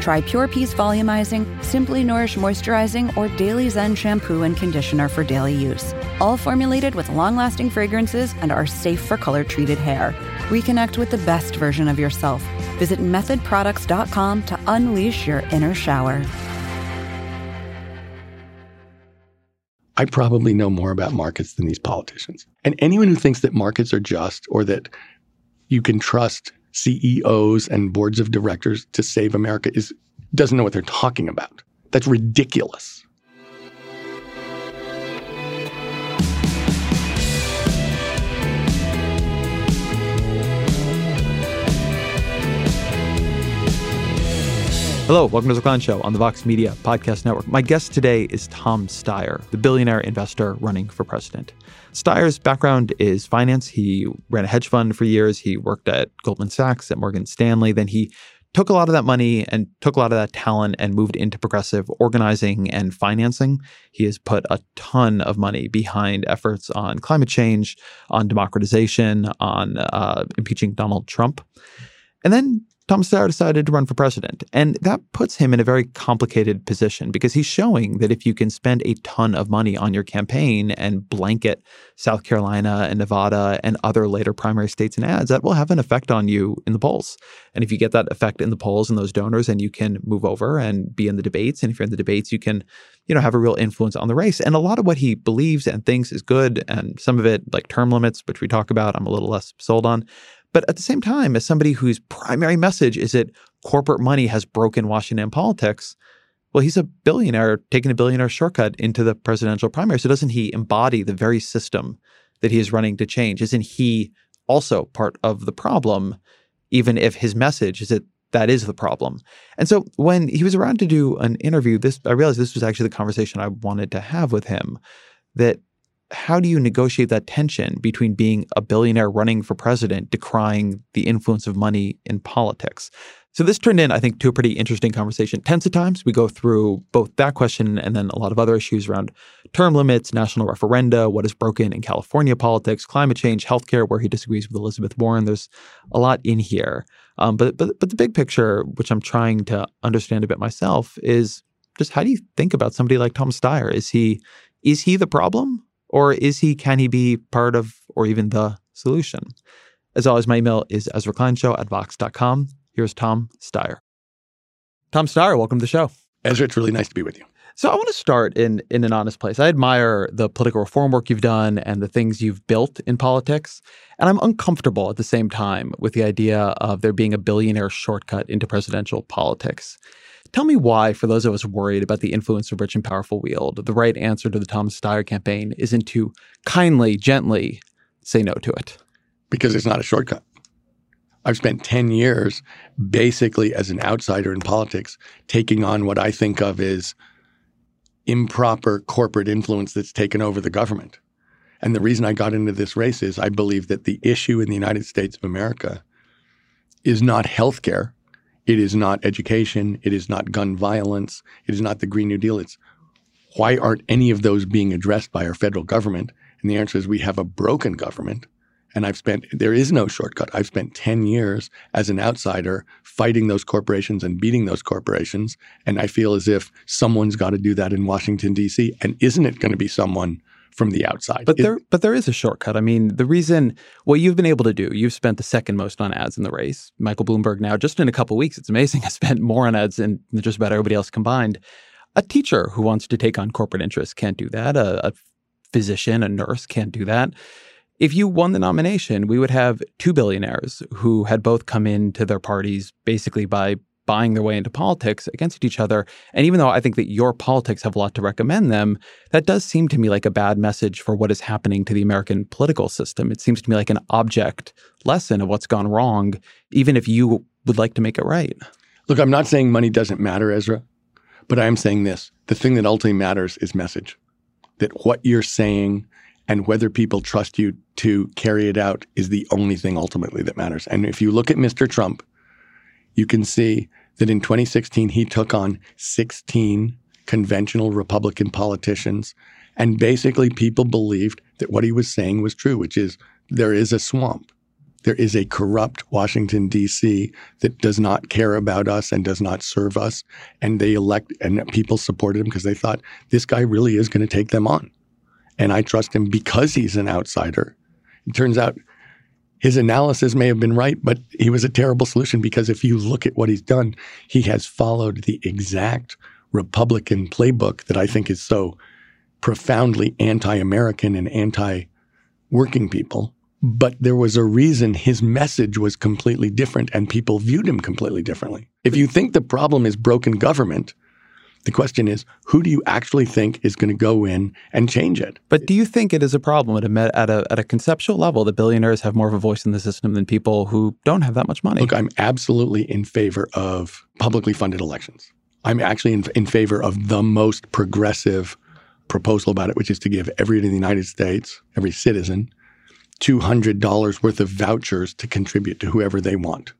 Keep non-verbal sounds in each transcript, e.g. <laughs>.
Try Pure Peace Volumizing, Simply Nourish Moisturizing, or Daily Zen Shampoo and Conditioner for daily use. All formulated with long-lasting fragrances and are safe for color-treated hair. Reconnect with the best version of yourself. Visit methodproducts.com to unleash your inner shower. I probably know more about markets than these politicians. And anyone who thinks that markets are just or that you can trust CEOs and boards of directors to save America is doesn't know what they're talking about. That's ridiculous. Hello, welcome to the Klein Show on the Vox Media Podcast Network. My guest today is Tom Steyer, the billionaire investor running for president. Steyer's background is finance. He ran a hedge fund for years. He worked at Goldman Sachs, at Morgan Stanley. Then he took a lot of that money and took a lot of that talent and moved into progressive organizing and financing. He has put a ton of money behind efforts on climate change, on democratization, on uh, impeaching Donald Trump. And then Tom Steyer decided to run for president. And that puts him in a very complicated position because he's showing that if you can spend a ton of money on your campaign and blanket South Carolina and Nevada and other later primary states and ads, that will have an effect on you in the polls. And if you get that effect in the polls and those donors, and you can move over and be in the debates. And if you're in the debates, you can, you know, have a real influence on the race. And a lot of what he believes and thinks is good, and some of it, like term limits, which we talk about, I'm a little less sold on. But at the same time, as somebody whose primary message is that corporate money has broken Washington politics, well, he's a billionaire taking a billionaire shortcut into the presidential primary. So doesn't he embody the very system that he is running to change? Isn't he also part of the problem, even if his message is that that is the problem? And so when he was around to do an interview, this I realized this was actually the conversation I wanted to have with him. That how do you negotiate that tension between being a billionaire running for president, decrying the influence of money in politics? So this turned in, I think, to a pretty interesting conversation. Tens of times. We go through both that question and then a lot of other issues around term limits, national referenda, what is broken in California politics, climate change, healthcare, where he disagrees with Elizabeth Warren. There's a lot in here. Um, but but but the big picture, which I'm trying to understand a bit myself, is just how do you think about somebody like Tom Steyer? Is he is he the problem or is he, can he be part of or even the solution? As always, my email is ezrakleinshow at vox.com. Here's Tom Steyer. Tom Steyer, welcome to the show. Ezra, it's really nice to be with you. So I want to start in in an honest place. I admire the political reform work you've done and the things you've built in politics, and I'm uncomfortable at the same time with the idea of there being a billionaire shortcut into presidential politics. Tell me why, for those of us worried about the influence of rich and powerful wield, the right answer to the Thomas Steyer campaign isn't to kindly, gently say no to it. Because it's not a shortcut. I've spent 10 years basically as an outsider in politics, taking on what I think of as improper corporate influence that's taken over the government. And the reason I got into this race is I believe that the issue in the United States of America is not healthcare it is not education. It is not gun violence. It is not the Green New Deal. It's why aren't any of those being addressed by our federal government? And the answer is we have a broken government. And I've spent, there is no shortcut. I've spent 10 years as an outsider fighting those corporations and beating those corporations. And I feel as if someone's got to do that in Washington, D.C. And isn't it going to be someone from the outside. But there, but there is a shortcut. I mean, the reason what you've been able to do, you've spent the second most on ads in the race. Michael Bloomberg now, just in a couple weeks, it's amazing, <laughs> has spent more on ads than just about everybody else combined. A teacher who wants to take on corporate interests can't do that. A, a physician, a nurse can't do that. if you won the nomination, we would have two billionaires who had both come into their parties basically by buying their way into politics against each other. And even though I think that your politics have a lot to recommend them, that does seem to me like a bad message for what is happening to the American political system. It seems to me like an object lesson of what's gone wrong, even if you would like to make it right. Look, I'm not saying money doesn't matter, Ezra, but I am saying this. The thing that ultimately matters is message. That what you're saying and whether people trust you to carry it out is the only thing ultimately that matters. And if you look at Mr. Trump, you can see that in 2016 he took on 16 conventional Republican politicians. And basically, people believed that what he was saying was true, which is there is a swamp. There is a corrupt Washington, D.C. that does not care about us and does not serve us. And they elect, and people supported him because they thought this guy really is going to take them on. And I trust him because he's an outsider. It turns out his analysis may have been right, but he was a terrible solution because if you look at what he's done, he has followed the exact Republican playbook that I think is so profoundly anti American and anti working people. But there was a reason his message was completely different and people viewed him completely differently. If you think the problem is broken government, the question is, who do you actually think is going to go in and change it? But do you think it is a problem at a, at a, at a conceptual level that billionaires have more of a voice in the system than people who don't have that much money? Look, I'm absolutely in favor of publicly funded elections. I'm actually in, in favor of the most progressive proposal about it, which is to give every in the United States, every citizen, $200 worth of vouchers to contribute to whoever they want.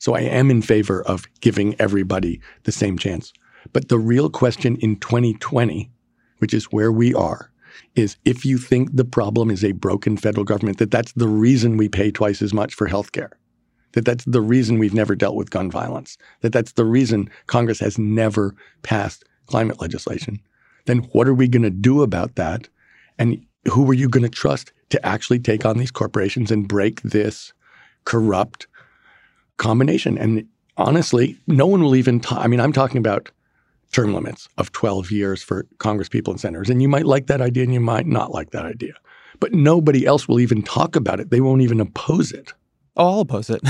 So I am in favor of giving everybody the same chance. But the real question in 2020, which is where we are, is if you think the problem is a broken federal government, that that's the reason we pay twice as much for health care, that that's the reason we've never dealt with gun violence, that that's the reason Congress has never passed climate legislation, then what are we going to do about that? And who are you going to trust to actually take on these corporations and break this corrupt combination? And honestly, no one will even talk. I mean, I'm talking about term limits of 12 years for Congress people and senators. And you might like that idea and you might not like that idea. But nobody else will even talk about it. They won't even oppose it. Oh, I'll oppose it.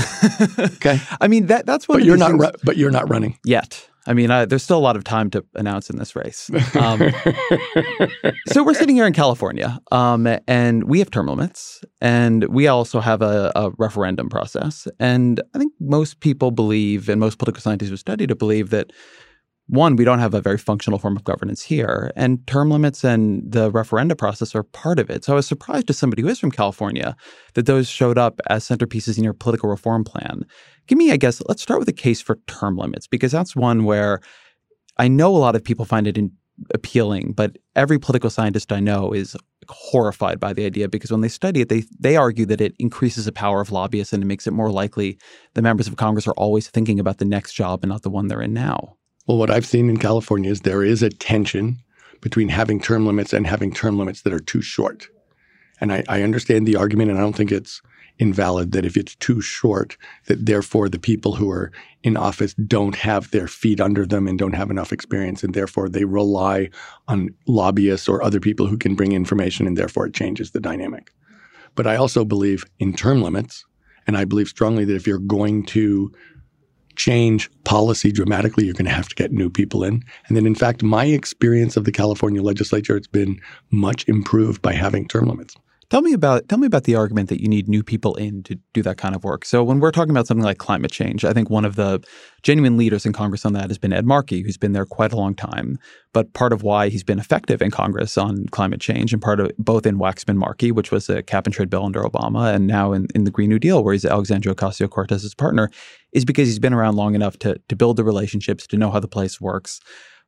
<laughs> okay. I mean that that's what. But you're not. Ru- but you're not running yet. I mean, I, there's still a lot of time to announce in this race. Um, <laughs> so we're sitting here in California, um, and we have term limits, and we also have a, a, referendum process. And I think most people believe, and most political scientists who studied it believe that one, we don't have a very functional form of governance here, and term limits and the referenda process are part of it. So I was surprised as somebody who is from California that those showed up as centerpieces in your political reform plan. Give me, I guess, let's start with a case for term limits because that's one where I know a lot of people find it in, appealing, but every political scientist I know is horrified by the idea because when they study it, they they argue that it increases the power of lobbyists and it makes it more likely the members of Congress are always thinking about the next job and not the one they're in now. Well, what I've seen in California is there is a tension between having term limits and having term limits that are too short. And I, I, understand the argument, and I don't think it's invalid that if it's too short, that therefore the people who are in office don't have their feet under them and don't have enough experience, and therefore they rely on lobbyists or other people who can bring information, and therefore it changes the dynamic. But I also believe in term limits, and I believe strongly that if you're going to change policy dramatically, you're going to have to get new people in. And then, in fact, my experience of the California legislature, it's been much improved by having term limits. Tell me about tell me about the argument that you need new people in to do that kind of work. So when we're talking about something like climate change, I think one of the genuine leaders in Congress on that has been Ed Markey, who's been there quite a long time. But part of why he's been effective in Congress on climate change, and part of both in Waxman Markey, which was a cap and trade bill under Obama, and now in, in the Green New Deal, where he's Alexandria Ocasio Cortez's partner, is because he's been around long enough to to build the relationships, to know how the place works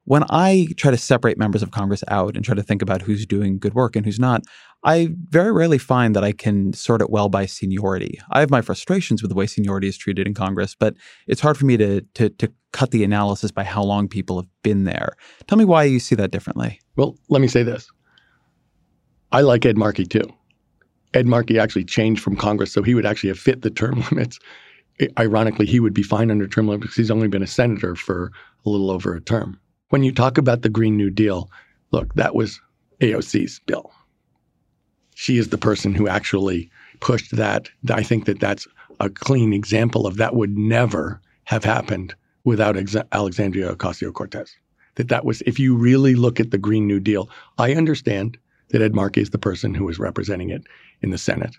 when I try to separate members of Congress out and try to think about who's doing good work and who's not, I very rarely find that I can sort it well by seniority. I have my frustrations with the way seniority is treated in Congress, but it's hard for me to, to, to cut the analysis by how long people have been there. Tell me why you see that differently. Well, let me say this. I like Ed Markey too. Ed Markey actually changed from Congress, so he would actually have fit the term <laughs> limits. Ironically, he would be fine under term limits because he's only been a senator for a little over a term. When you talk about the Green New Deal, look, that was AOC's bill. she is the person who actually pushed that. I think that that's a clean example of that would never have happened without ex- Alexandria Ocasio Cortez. That that was, if you really look at the Green New Deal, I understand that Ed Markey is the person who was representing it in the Senate.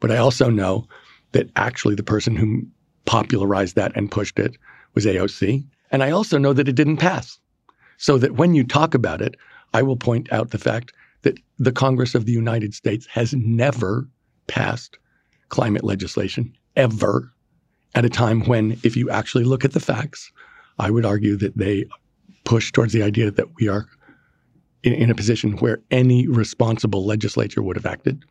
But I also know that actually the person who popularized that and pushed it was AOC. And I also know that it didn't pass. So that when you talk about it, I will point out the fact that the Congress of the United States has never passed climate legislation ever at a time when, if you actually look at the facts, I would argue that they push towards the idea that we are in, in a position where any responsible legislature would have acted.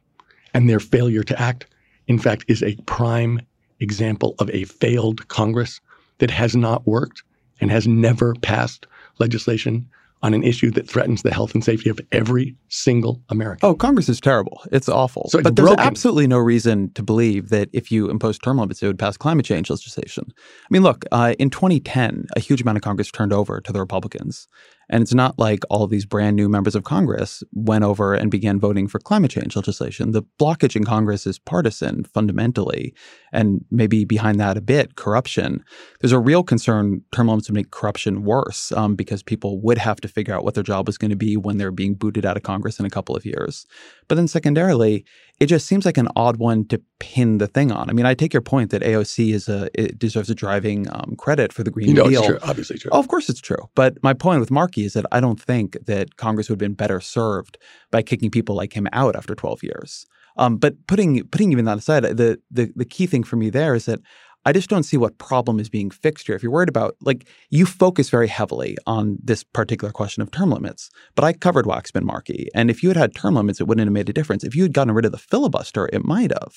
And their failure to act, in fact, is a prime example of a failed Congress that has not worked and has never passed legislation on an issue that threatens the health and safety of every single American. Oh, Congress is terrible. It's awful. So it's but there's broken. absolutely no reason to believe that if you impose term limits, it would pass climate change legislation. I mean, look, uh, in 2010, a huge amount of Congress turned over to the Republicans. And it's not like all these brand new members of Congress went over and began voting for climate change legislation. The blockage in Congress is partisan fundamentally, and maybe behind that a bit, corruption. There's a real concern term limits would make corruption worse um, because people would have to figure out what their job was going to be when they're being booted out of Congress in a couple of years. But then secondarily, it just seems like an odd one to pin the thing on. I mean, I take your point that AOC is a it deserves a driving um, credit for the Green you know Deal. it's true, obviously true. Oh, of course it's true. But my point with Markey is that I don't think that Congress would have been better served by kicking people like him out after 12 years. Um, but putting putting even that aside, the, the the key thing for me there is that I just don't see what problem is being fixed here. If you're worried about, like, you focus very heavily on this particular question of term limits, but I covered Waxman Markey. And if you had had term limits, it wouldn't have made a difference. If you had gotten rid of the filibuster, it might have.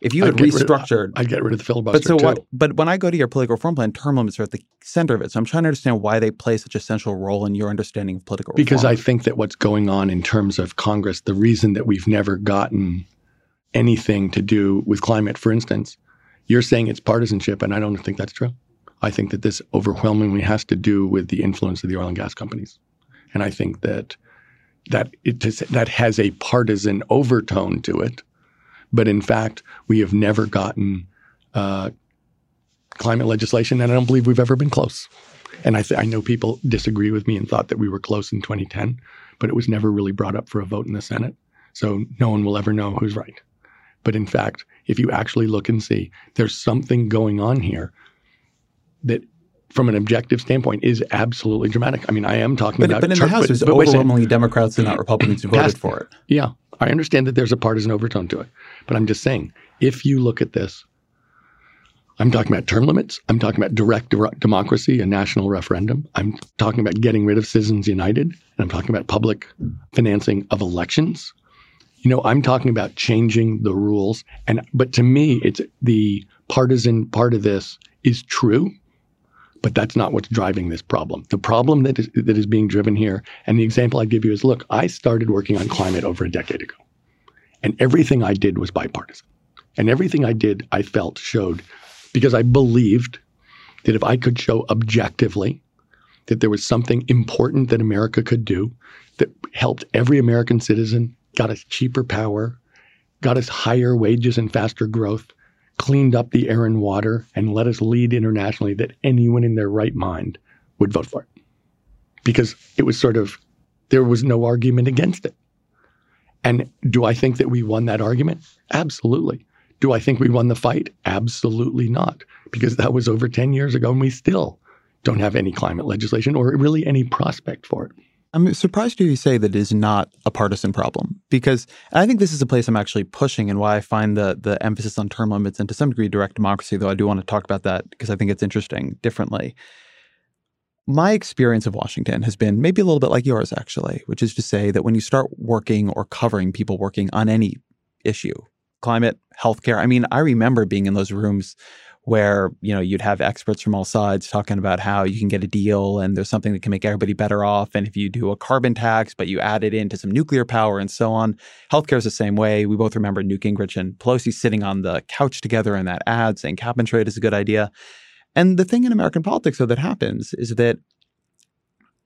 If you had I'd rid of- restructured. I'd get rid of the filibuster but so too. what? But when I go to your political reform plan, term limits are at the center of it. So I'm trying to understand why they play such a central role in your understanding of political reform. Because I think that what's going on in terms of Congress, the reason that we've never gotten anything to do with climate, for instance, you're saying it's partisanship, and I don't think that's true. I think that this overwhelmingly has to do with the influence of the oil and gas companies, and I think that that that has a partisan overtone to it. But in fact, we have never gotten uh, climate legislation, and I don't believe we've ever been close. And I, th- I know people disagree with me and thought that we were close in 2010, but it was never really brought up for a vote in the Senate. So no one will ever know who's right. But in fact, if you actually look and see, there's something going on here that, from an objective standpoint, is absolutely dramatic. I mean, I am talking But, about. but in the House, there's but wait a second. overwhelmingly Democrats and not Republicans who voted for it. Yeah, I understand that there's a partisan overtone to it, but I'm just saying, if you look at this, I'm talking about term limits. I'm talking about direct de- democracy, a national referendum. I'm talking about getting rid of Citizens United, and I'm talking about public financing of elections. You know, I'm talking about changing the rules, and but to me, it's the partisan part of this is true, but that's not what's driving this problem. The problem that is that is being driven here, and the example I give you is: look, I started working on climate over a decade ago, and everything I did was bipartisan, and everything I did I felt showed because I believed that if I could show objectively that there was something important that America could do that helped every American citizen, got us cheaper power, got us higher wages and faster growth, cleaned up the air and water, and let us lead internationally, that anyone in their right mind would vote for it. Because it was sort of, there was no argument against it. And do I think that we won that argument? Absolutely. Do I think we won the fight? Absolutely not, because that was over 10 years ago and we still don't have any climate legislation or really any prospect for it. I'm surprised to hear you say that it is not a partisan problem because I think this is a place I'm actually pushing and why I find the the emphasis on term limits and to some degree direct democracy, though I do want to talk about that because I think it's interesting differently. My experience of Washington has been maybe a little bit like yours, actually, which is to say that when you start working or covering people working on any issue, climate, healthcare, I mean, I remember being in those rooms where you know you'd have experts from all sides talking about how you can get a deal and there's something that can make everybody better off and if you do a carbon tax but you add it into some nuclear power and so on healthcare is the same way we both remember newt gingrich and pelosi sitting on the couch together in that ad saying cap and trade is a good idea and the thing in american politics though that happens is that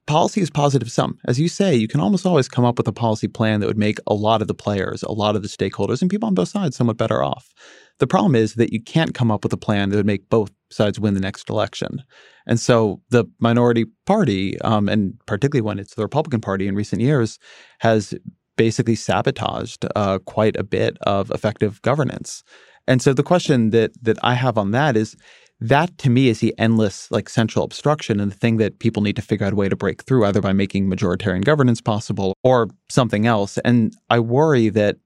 policy is positive sum. As you say, you can almost always come up with a policy plan that would make a lot of the players, a lot of the stakeholders, and people on both sides somewhat better off. The problem is that you can't come up with a plan that would make both sides win the next election. And so the minority party, um, and particularly when it's the Republican Party in recent years, has basically sabotaged uh, quite a bit of effective governance. And so the question that that I have on that is that to me is the endless like central obstruction and the thing that people need to figure out a way to break through either by making majoritarian governance possible or something else. And I worry that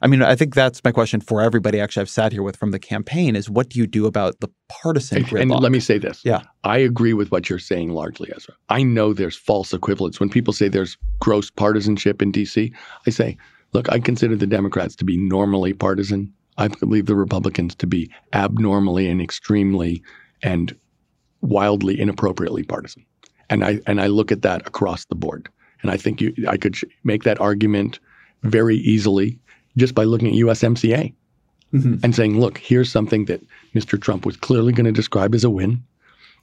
I mean, I think that's my question for everybody. Actually, I've sat here with from the campaign is what do you do about the partisan and, and let me say this. Yeah, I agree with what you're saying largely, Ezra. I know there's false equivalence when people say there's gross partisanship in D.C. I say, look, I consider the Democrats to be normally partisan. I believe the Republicans to be abnormally and extremely and wildly inappropriately partisan. And I and I look at that across the board. And I think you, I could make that argument very easily just by looking at USMCA mm-hmm. and saying, look, here's something that Mr. Trump was clearly going to describe as a win,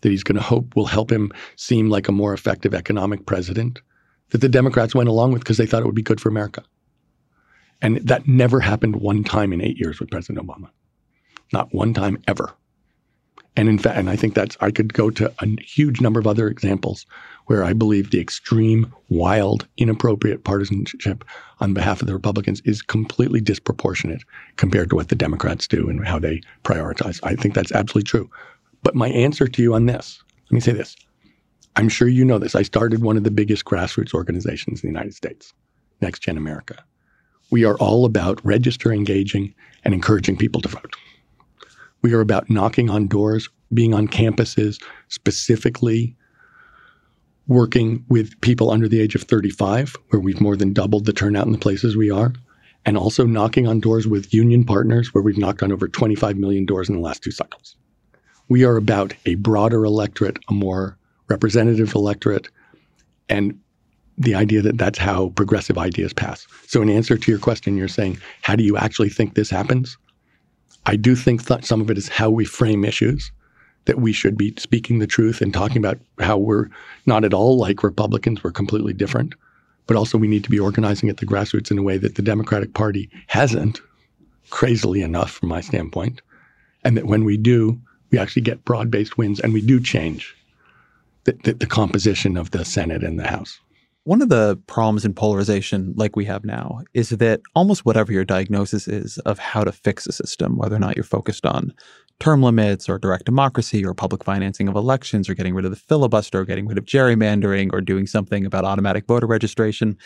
that he's going to hope will help him seem like a more effective economic president, that the Democrats went along with because they thought it would be good for America. And that never happened one time in eight years with President Obama. Not one time ever. And in fact, and I think that's, I could go to a huge number of other examples where I believe the extreme, wild, inappropriate partisanship on behalf of the Republicans is completely disproportionate compared to what the Democrats do and how they prioritize. I think that's absolutely true. But my answer to you on this, let me say this. I'm sure you know this. I started one of the biggest grassroots organizations in the United States, Next Gen America. We are all about registering, engaging, and encouraging people to vote. We are about knocking on doors, being on campuses, specifically working with people under the age of 35, where we've more than doubled the turnout in the places we are, and also knocking on doors with union partners, where we've knocked on over 25 million doors in the last two cycles. We are about a broader electorate, a more representative electorate, and the idea that that's how progressive ideas pass. So, in answer to your question, you're saying, how do you actually think this happens? I do think that some of it is how we frame issues that we should be speaking the truth and talking about how we're not at all like Republicans, we're completely different. But also, we need to be organizing at the grassroots in a way that the Democratic Party hasn't, crazily enough from my standpoint. And that when we do, we actually get broad based wins and we do change the, the, the composition of the Senate and the House. One of the problems in polarization, like we have now, is that almost whatever your diagnosis is of how to fix a system, whether or not you're focused on term limits or direct democracy or public financing of elections or getting rid of the filibuster or getting rid of gerrymandering or doing something about automatic voter registration.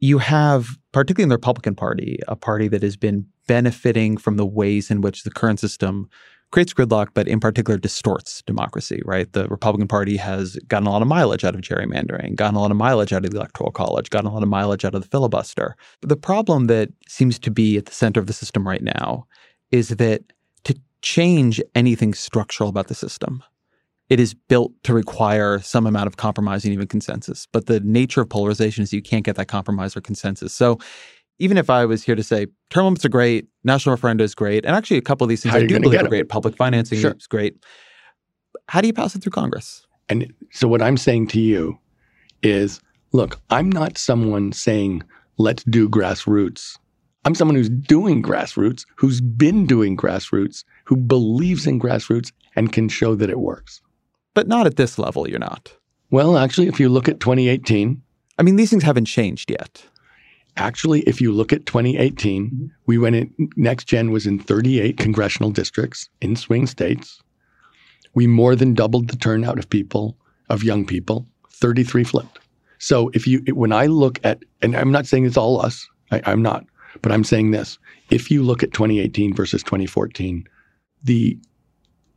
You have, particularly in the Republican Party, a party that has been benefiting from the ways in which the current system creates gridlock, but in particular distorts democracy, right? The Republican Party has gotten a lot of mileage out of gerrymandering, gotten a lot of mileage out of the Electoral College, gotten a lot of mileage out of the filibuster. But the problem that seems to be at the center of the system right now is that change anything structural about the system. It is built to require some amount of compromise and even consensus. But the nature of polarization is you can't get that compromise or consensus. So even if I was here to say term limits are great, national referenda is great, and actually a couple of these things I do believe are great, public financing sure. is great. How do you pass it through Congress? And so what I'm saying to you is, look, I'm not someone saying let's do grassroots I'm someone who's doing grassroots, who's been doing grassroots, who believes in grassroots and can show that it works. But not at this level, you're not. Well, actually, if you look at 2018, I mean, these things haven't changed yet. Actually, if you look at 2018, mm-hmm. we went in, Next Gen was in 38 congressional districts in swing states. We more than doubled the turnout of people, of young people, 33 flipped. So if you, when I look at, and I'm not saying it's all us, I, I'm not, but I'm saying this if you look at 2018 versus 2014, the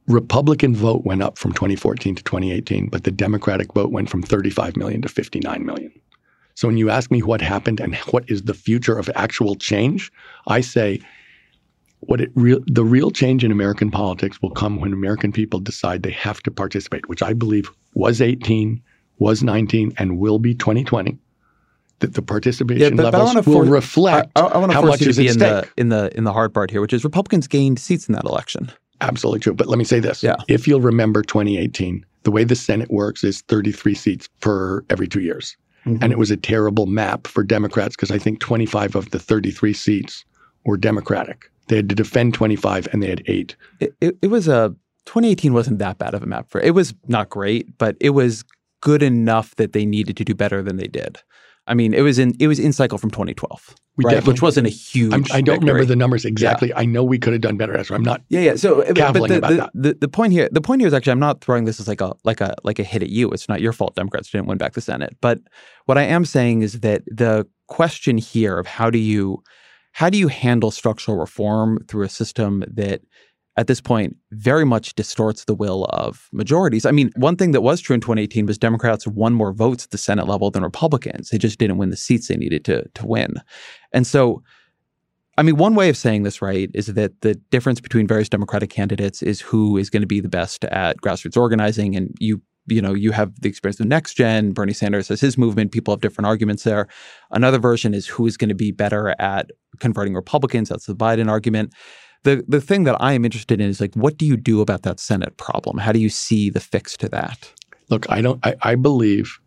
Republican vote went up from 2014 to 2018, but the Democratic vote went from 35 million to 59 million. So when you ask me what happened and what is the future of actual change, I say what it the real change in American politics will come when American people decide they have to participate, which I believe was 18, was 19, and will be 2020 that the participation yeah, but, levels but will reflect I, I, I how much is at in the in the in the hard part here, which is Republicans gained seats in that election. Absolutely true. But let me say this: yeah. if you'll remember 2018, the way the Senate works is 33 seats per every two years. Mhm. And it was a terrible map for Democrats because I think 25 of the 33 seats were Democratic. They had to defend 25 and they had eight. it, it, it was a 2018 wasn't that bad of a map for it was not great, but it was good enough that they needed to do better than they did. I mean, it was in it was in cycle from 2012, We right? Which wasn't a huge. I'm, I don't remember the numbers exactly. I know we could have done better. Ezra. I'm not. Yeah, yeah. So, but the, about the, that. The, the point here, the point here is actually, I'm not throwing this as like a like a like a hit at you. It's not your fault. Democrats didn't win back the Senate. But what I am saying is that the question here of how do you how do you handle structural reform through a system that at this point very much distorts the will of majorities. I mean, one thing that was true in 2018 was Democrats won more votes at the Senate level than Republicans. They just didn't win the seats they needed to to win. And so I mean, one way of saying this, right, is that the difference between various Democratic candidates is who is going to be the best at grassroots organizing. And you, you know, you have the experience of Next Gen. Bernie Sanders has his movement. People have different arguments there. Another version is who is going to be better at converting Republicans. That's the Biden argument. The the thing that I am interested in is like, what do you do about that Senate problem? How do you see the fix to that? Look, I don't. I, I believe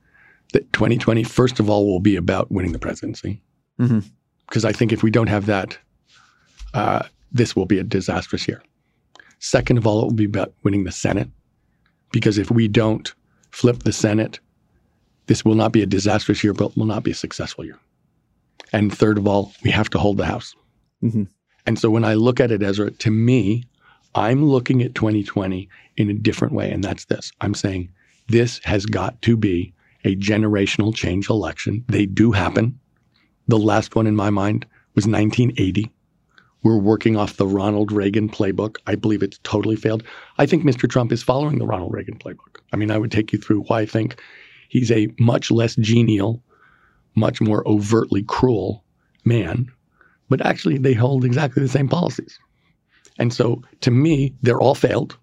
that 2020, first of all, will be about winning the presidency. Mhm. Because I think if we don't have that, uh, this will be a disastrous year. Second of all, it will be about winning the Senate. Because if we don't flip the Senate, this will not be a disastrous year, but will not be a successful year. And third of all, we have to hold the House. Mhm. And so when I look at it, Ezra, to me, I'm looking at 2020 in a different way. And that's this I'm saying this has got to be a generational change election. They do happen. The last one in my mind was 1980. We're working off the Ronald Reagan playbook. I believe it's totally failed. I think Mr. Trump is following the Ronald Reagan playbook. I mean, I would take you through why I think he's a much less genial, much more overtly cruel man, but actually they hold exactly the same policies. And so to me, they're all failed.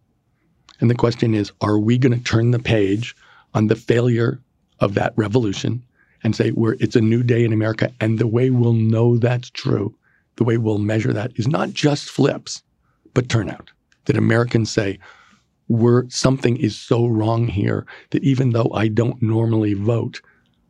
And the question is, are we going to turn the page on the failure of that revolution and say we're, it's a new day in America? And the way we'll know that's true, the way we'll measure that is not just flips, but turnout. That Americans say, we're, something is so wrong here that even though I don't normally vote,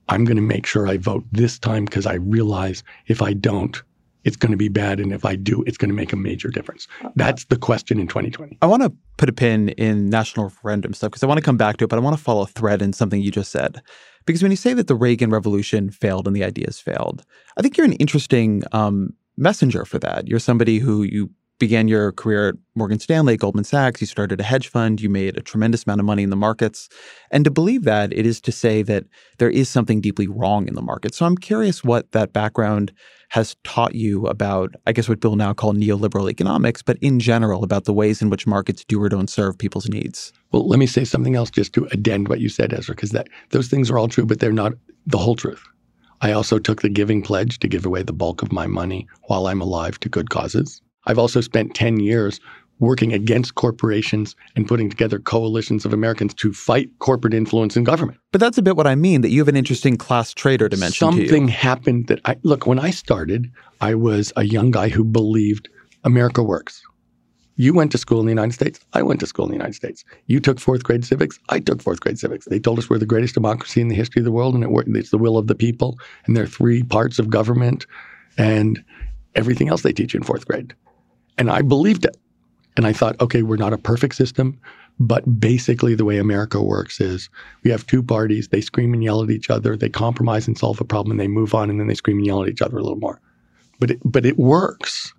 I'm going to make sure I vote this time because I realize if I don't, it's going to be bad. And if I do, it's going to make a major difference. That's the question in 2020. I want to put a pin in national referendum stuff because I want to come back to it, but I want to follow a thread in something you just said. Because when you say that the Reagan Revolution failed and the ideas failed, I think you're an interesting um, messenger for that. You're somebody who you began your career at Morgan Stanley, Goldman Sachs. You started a hedge fund. You made a tremendous amount of money in the markets. And to believe that, it is to say that there is something deeply wrong in the market. So I'm curious what that background has taught you about, I guess, what people now call neoliberal economics, but in general about the ways in which markets do or don't serve people's needs. Well, let me say something else just to addend what you said, Ezra, because that those things are all true, but they're not the whole truth. I also took the giving pledge to give away the bulk of my money while I'm alive to good causes. I've also spent 10 years working against corporations and putting together coalitions of Americans to fight corporate influence in government. But that's a bit what I mean, that you have an interesting class trader dimension to Something happened that I look, when I started, I was a young guy who believed America works. You went to school in the United States. I went to school in the United States. You took fourth grade civics. I took fourth grade civics. They told us we're the greatest democracy in the history of the world, and it, it's the will of the people. And there are three parts of government, and everything else they teach you in fourth grade. And I believed it. And I thought, okay, we're not a perfect system, but basically the way America works is we have two parties. They scream and yell at each other. They compromise and solve a problem, and they move on, and then they scream and yell at each other a little more. But it, but it works.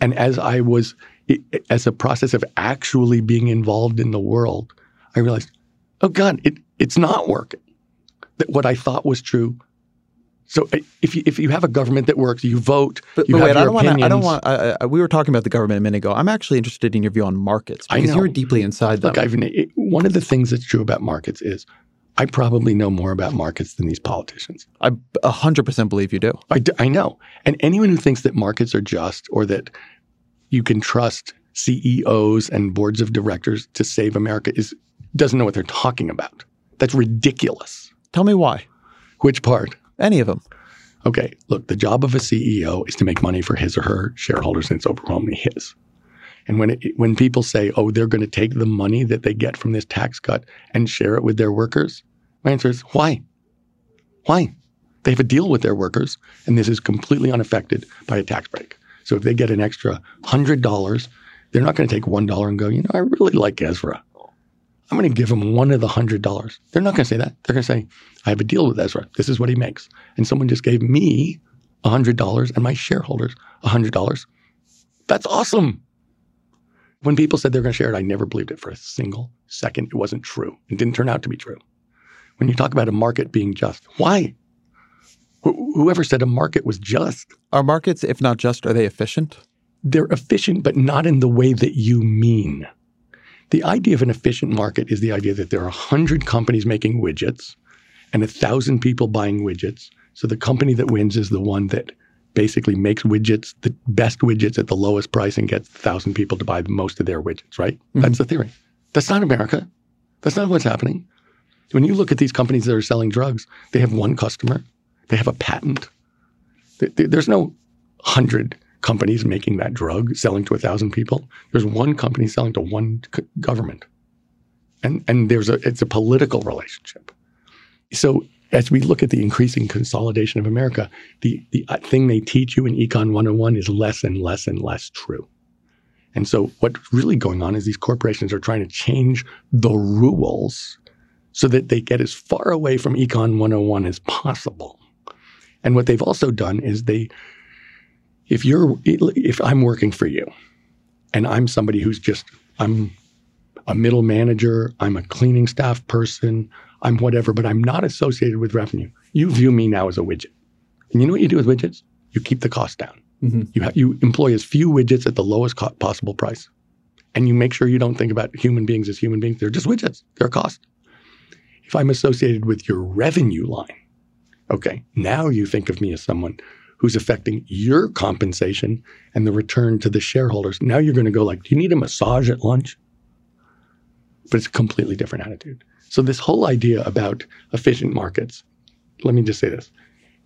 And as I was, it, as a process of actually being involved in the world, I realized, oh God, it, it's not working. That what I thought was true. So uh, if you, if you have a government that works, you vote, But, you but wait, I don't want. I don't want. I, I, we were talking about the government a minute ago. I'm actually interested in your view on markets because you're deeply inside them. Look, Ivan, it, one of the things that's true about markets is I probably know more about markets than these politicians. I a hundred percent believe you do. I, I know. And anyone who thinks that markets are just or that you can trust CEOs and boards of directors to save America is doesn't know what they're talking about. That's ridiculous. Tell me why. Which part? Any of them. Okay, look, the job of a CEO is to make money for his or her shareholders, and it's overwhelmingly his. And when it, when people say, "Oh, they're going to take the money that they get from this tax cut and share it with their workers," my answer is, "Why? Why? They have a deal with their workers, and this is completely unaffected by a tax break. So if they get an extra hundred dollars, they're not going to take one dollar and go, you know, I really like Ezra. I'm going to give him one of the hundred dollars. They're not going to say that. They're going to say, I have a deal with Ezra. This is what he makes. And someone just gave me a hundred dollars and my shareholders a hundred dollars. That's awesome. When people said they're going to share it, I never believed it for a single second. It wasn't true. It didn't turn out to be true. When you talk about a market being just, why? Wh- whoever said a market was just, Are markets, if not just, are they efficient? they're efficient, but not in the way that you mean. The idea of an efficient market is the idea that there are 100 companies making widgets and 1,000 people buying widgets. So the company that wins is the one that basically makes widgets, the best widgets at the lowest price and gets 1,000 people to buy most of their widgets, right? Mm-hmm. That's the theory. That's not America. That's not what's happening. When you look at these companies that are selling drugs, they have one customer, they have a patent. Th- th- There's no 100 companies making that drug selling to a thousand people. There's one company selling to one c- government, and and there's a it's a political relationship. So as we look at the increasing consolidation of America, the the uh, thing they teach you in Econ 101 is less and less and less true. And so what's really going on is these corporations are trying to change the rules so that they get as far away from Econ 101 as possible. And what they've also done is they if you're if I'm working for you and I'm somebody who's just I'm a middle manager, I'm a cleaning staff person, I'm whatever, but I'm not associated with revenue. You view me now as a widget. And you know what you do with widgets? You keep the cost down. Mm-hmm. You ha- you employ as few widgets at the lowest co- possible price. And you make sure you don't think about human beings as human beings. They're just widgets. They're a cost. If I'm associated with your revenue line, okay, now you think of me as someone who's affecting your compensation and the return to the shareholders. Now you're going to go like, do you need a massage at lunch? But it's a completely different attitude. So this whole idea about efficient markets, let me just say this,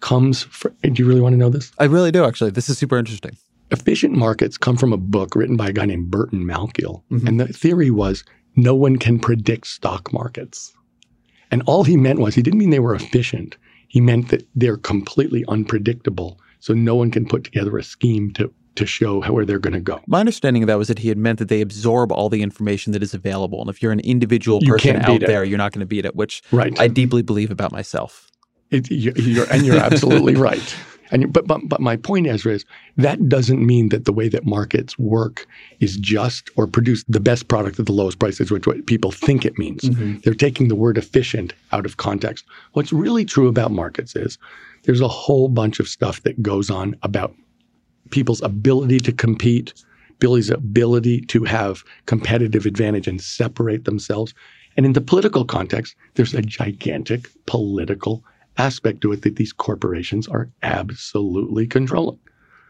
comes from, do you really want to know this? I really do, actually. This is super interesting. Efficient markets come from a book written by a guy named Burton Malkiel. Mm-hmm. And the theory was no one can predict stock markets. And all he meant was he didn't mean they were efficient. He meant that they're completely unpredictable. So no one can put together a scheme to, to show where they're going to go. My understanding of that was that he had meant that they absorb all the information that is available. And if you're an individual You person out there, you're not going to beat it, which Right. I deeply believe about myself. It, you, you're, and you're absolutely <laughs> right. And but, but but my point, Ezra, is that doesn't mean that the way that markets work is just or produce the best product at the lowest prices, which what people think it means. Mm-hmm. They're taking the word efficient out of context. What's really true about markets is there's a whole bunch of stuff that goes on about people's ability to compete, Billy's ability to have competitive advantage and separate themselves. And in the political context, there's a gigantic political aspect to it that these corporations are absolutely controlling.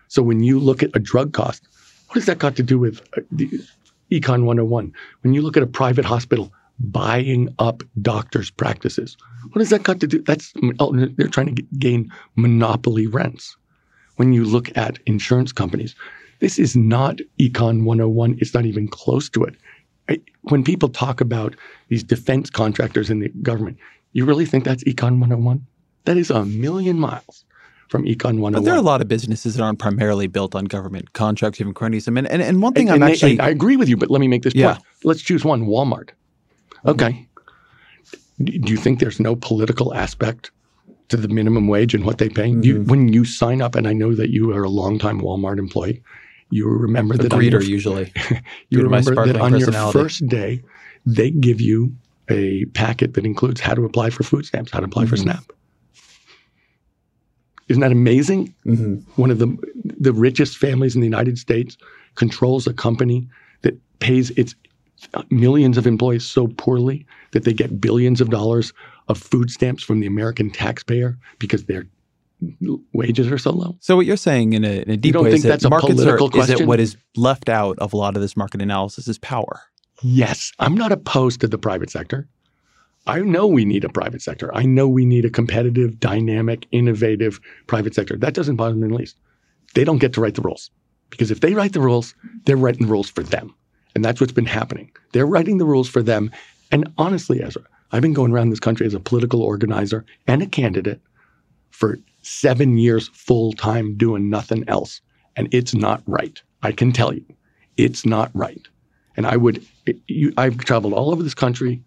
So when you look at a drug cost, what has that got to do with uh, Econ 101? When you look at a private hospital buying up doctors' practices, what has that got to do? That's oh, they're trying to gain monopoly rents. When you look at insurance companies, this is not Econ 101. It's not even close to it. When people talk about these defense contractors in the government, you really think that's Econ 101? That is a million miles from Econ 101. But there are a lot of businesses that aren't primarily built on government contracts, even cronyism. And, and, and one thing and, I'm and actually. and I agree with you, but let me make this Yeah. point. Let's choose one Walmart. Okay. D- Do you think there's no political aspect to the minimum wage and what they pay? Mm-hmm. You, when you sign up, and I know that you are a longtime Walmart employee, you remember the that greeter, your, usually. <laughs> you remember that on your first day, they give you a packet that includes how to apply for food stamps, how to apply for Mm-hmm. SNAP. Isn't that amazing? Mm-hmm. One of the the richest families in the United States controls a company that pays its millions of employees so poorly that they get billions of dollars of food stamps from the American taxpayer because their wages are so low. So what you're saying in a, in a deep don't way think is that that's a markets political are, is that what is left out of a lot of this market analysis is power. Yes, I'm not opposed to the private sector. I know we need a private sector. I know we need a competitive, dynamic, innovative private sector. That doesn't bother me in the least. They don't get to write the rules. Because if they write the rules, they're writing the rules for them. And that's what's been happening. They're writing the rules for them. And honestly, Ezra, I've been going around this country as a political organizer and a candidate for seven years full time doing nothing else. And it's not right. I can tell you, it's not right. And I would, you, I've traveled all over this country,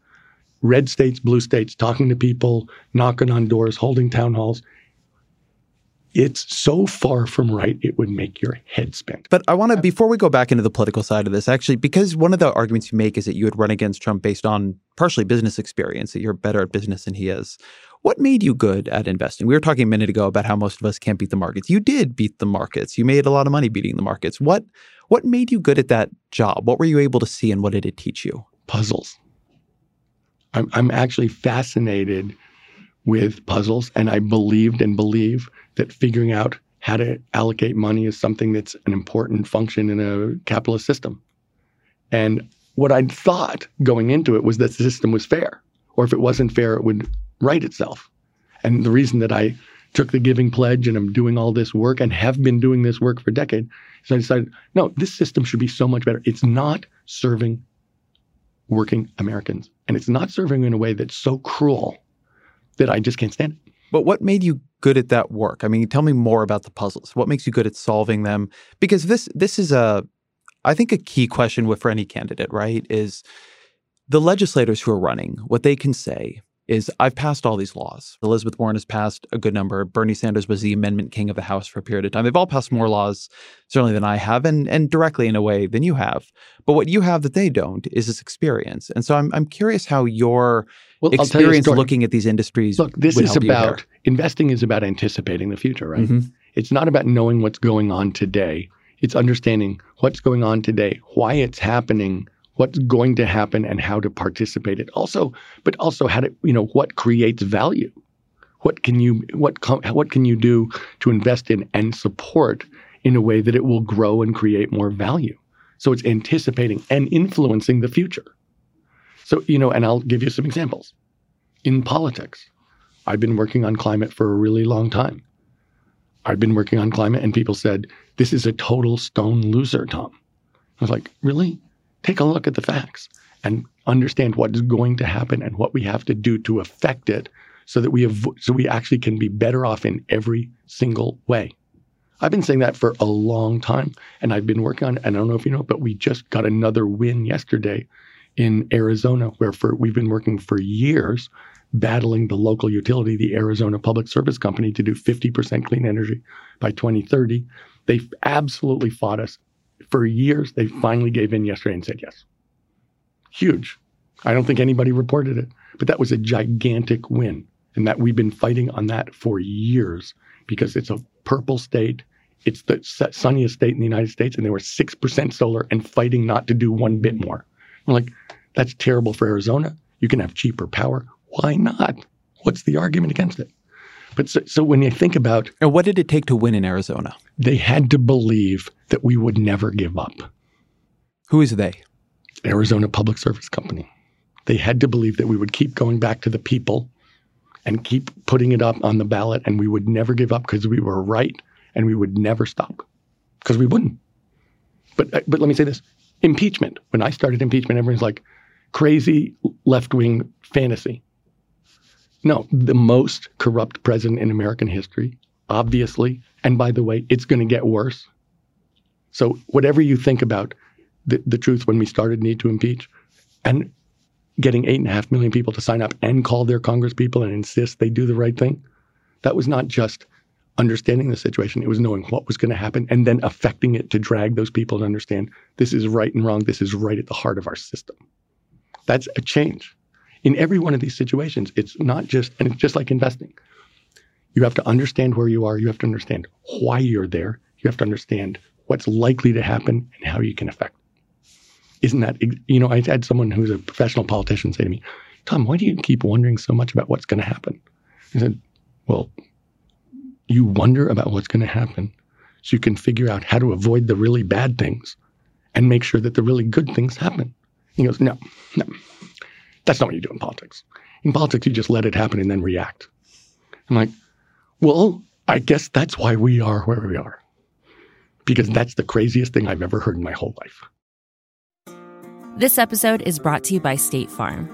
red states, blue states, talking to people, knocking on doors, holding town halls. It's so far from right, it would make your head spin. But I want to, before we go back into the political side of this, actually, because one of the arguments you make is that you would run against Trump based on partially business experience, that you're better at business than he is. What made you good at investing? We were talking a minute ago about how most of us can't beat the markets. You did beat the markets. You made a lot of money beating the markets. What what made you good at that job? What were you able to see and what did it teach you? Puzzles. I'm, I'm actually fascinated with puzzles, and I believed and believe that figuring out how to allocate money is something that's an important function in a capitalist system. And what I thought going into it was that the system was fair, or if it wasn't fair, it would right itself. And the reason that I took the giving pledge and I'm doing all this work and have been doing this work for a decade is I decided, no, this system should be so much better. It's not serving working Americans. And it's not serving in a way that's so cruel that I just can't stand it. But what made you good at that work? I mean, tell me more about the puzzles. What makes you good at solving them? Because this this is a I think a key question with for any candidate, right? Is the legislators who are running, what they can say is I've passed all these laws. Elizabeth Warren has passed a good number. Bernie Sanders was the amendment king of the House for a period of time. They've all passed more laws, certainly than I have, and and directly in a way than you have. But what you have that they don't is this experience. And so I'm I'm curious how your well, experience looking at these industries. Look, this is about investing is about anticipating the future, right? Mm-hmm. It's not about knowing what's going on today. It's understanding what's going on today, why it's happening, what's going to happen and how to participate it. Also but also how to you know what creates value. What can you what what can you do to invest in and support in a way that it will grow and create more value? So it's anticipating and influencing the future. So you know and I'll give you some examples. In politics I've been working on climate for a really long time. I've been working on climate and people said this is a total stone loser Tom. I was like really take a look at the facts and understand what is going to happen and what we have to do to affect it so that we avo- so we actually can be better off in every single way. I've been saying that for a long time and I've been working on it. I don't know if you know, but we just got another win yesterday in Arizona where for we've been working for years battling the local utility, the Arizona Public Service Company to do 50% clean energy by 2030. They absolutely fought us for years, they finally gave in yesterday and said yes. Huge. I don't think anybody reported it, but that was a gigantic win. And that we've been fighting on that for years because it's a purple state. It's the sunniest state in the United States, and they were 6% solar and fighting not to do one bit more. I'm like, that's terrible for Arizona. You can have cheaper power. Why not? What's the argument against it? But so, so when you think about. And what did it take to win in Arizona? They had to believe that we would never give up. Who is they? Arizona Public Service Company. They had to believe that we would keep going back to the people and keep putting it up on the ballot and we would never give up because we were right and we would never stop because we wouldn't. But, uh, but let me say this impeachment. When I started impeachment, everyone's like, crazy left wing fantasy. No, the most corrupt president in American history, obviously. And by the way, it's going to get worse. So whatever you think about the, the truth when we started need to impeach and getting eight and a half million people to sign up and call their congresspeople and insist they do the right thing, that was not just understanding the situation. It was knowing what was going to happen and then affecting it to drag those people to understand this is right and wrong. This is right at the heart of our system. That's a change in every one of these situations, it's not just, and it's just like investing. You have to understand where you are. You have to understand why you're there. You have to understand what's likely to happen and how you can affect. Isn't that, you know, I had someone who's a professional politician say to me, Tom, why do you keep wondering so much about what's going to happen? I said, well, you wonder about what's going to happen so you can figure out how to avoid the really bad things and make sure that the really good things happen. He goes, no, no, that's not what you do in politics. In politics, you just let it happen and then react. I'm like, well, I guess that's why we are where we are. because that's the craziest thing I've ever heard in my whole life. This episode is brought to you by State Farm.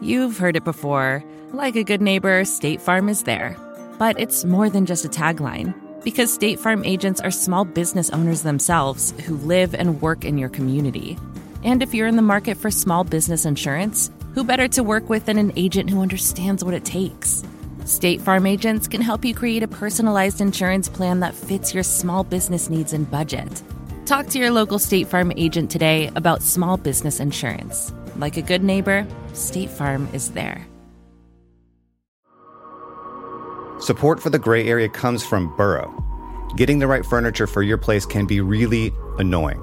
You've heard it before. Like a good neighbor, State Farm is there. But it's more than just a tagline, because State Farm agents are small business owners themselves who live and work in your community. And if you're in the market for small business insurance, who better to work with than an agent who understands what it takes? State Farm agents can help you create a personalized insurance plan that fits your small business needs and budget. Talk to your local State Farm agent today about small business insurance. Like a good neighbor, State Farm is there. Support for the gray area comes from Burrow. Getting the right furniture for your place can be really annoying.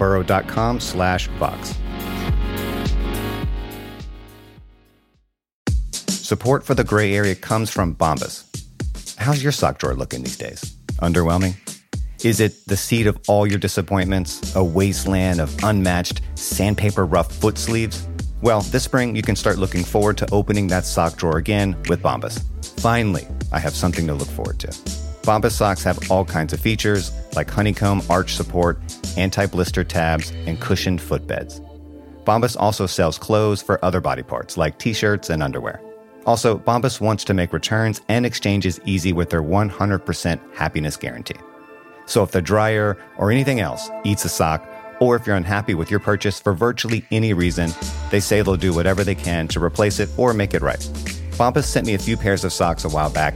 burrow.com slash Vox. Support for the gray area comes from Bombas. How's your sock drawer looking these days? Underwhelming? Is it the seat of all your disappointments, a wasteland of unmatched sandpaper rough foot sleeves? Well, this spring you can start looking forward to opening that sock drawer again with Bombas. Finally, I have something to look forward to. Bombas socks have all kinds of features like honeycomb arch support, anti-blister tabs, and cushioned footbeds. Bombas also sells clothes for other body parts like t-shirts and underwear. Also, Bombas wants to make returns and exchanges easy with their 100% happiness guarantee. So if the dryer or anything else eats a sock, or if you're unhappy with your purchase for virtually any reason, they say they'll do whatever they can to replace it or make it right. Bombas sent me a few pairs of socks a while back,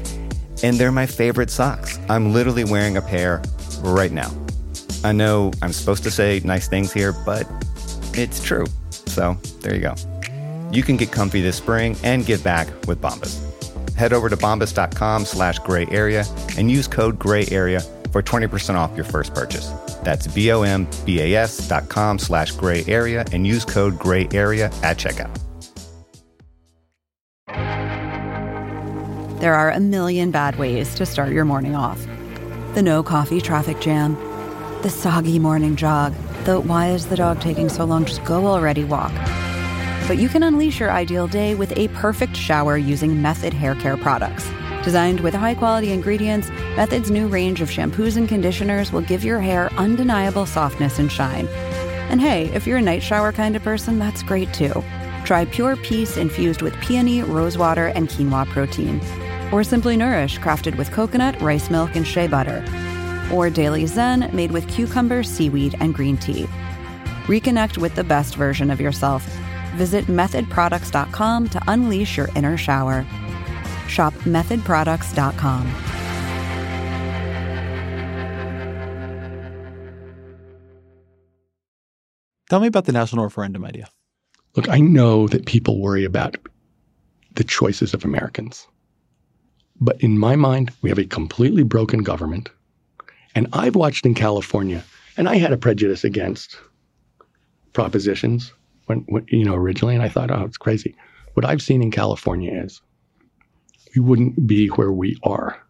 and they're my favorite socks. I'm literally wearing a pair right now. I know I'm supposed to say nice things here, but it's true. So there you go. You can get comfy this spring and give back with Bombas. Head over to bombas.com slash gray area and use code gray area for 20% off your first purchase. That's B-O-M-B-A-S dot com slash gray area and use code gray area at checkout. There are a million bad ways to start your morning off. The no coffee traffic jam, the soggy morning jog, the why is the dog taking so long, just go already walk. But you can unleash your ideal day with a perfect shower using Method Hair Care products. Designed with high quality ingredients, Method's new range of shampoos and conditioners will give your hair undeniable softness and shine. And hey, if you're a night shower kind of person, that's great too. Try Pure Peace infused with peony, rosewater, and quinoa protein. Or Simply Nourish, crafted with coconut, rice milk, and shea butter. Or Daily Zen, made with cucumber, seaweed, and green tea. Reconnect with the best version of yourself. Visit methodproducts.com to unleash your inner shower. Shop methodproducts.com. Tell me about the national referendum idea. Look, I know that people worry about the choices of Americans. But in my mind, we have a completely broken government. And I've watched in California, and I had a prejudice against propositions when, when you know originally, and I thought, oh, it's crazy. What I've seen in California is we wouldn't be where we are.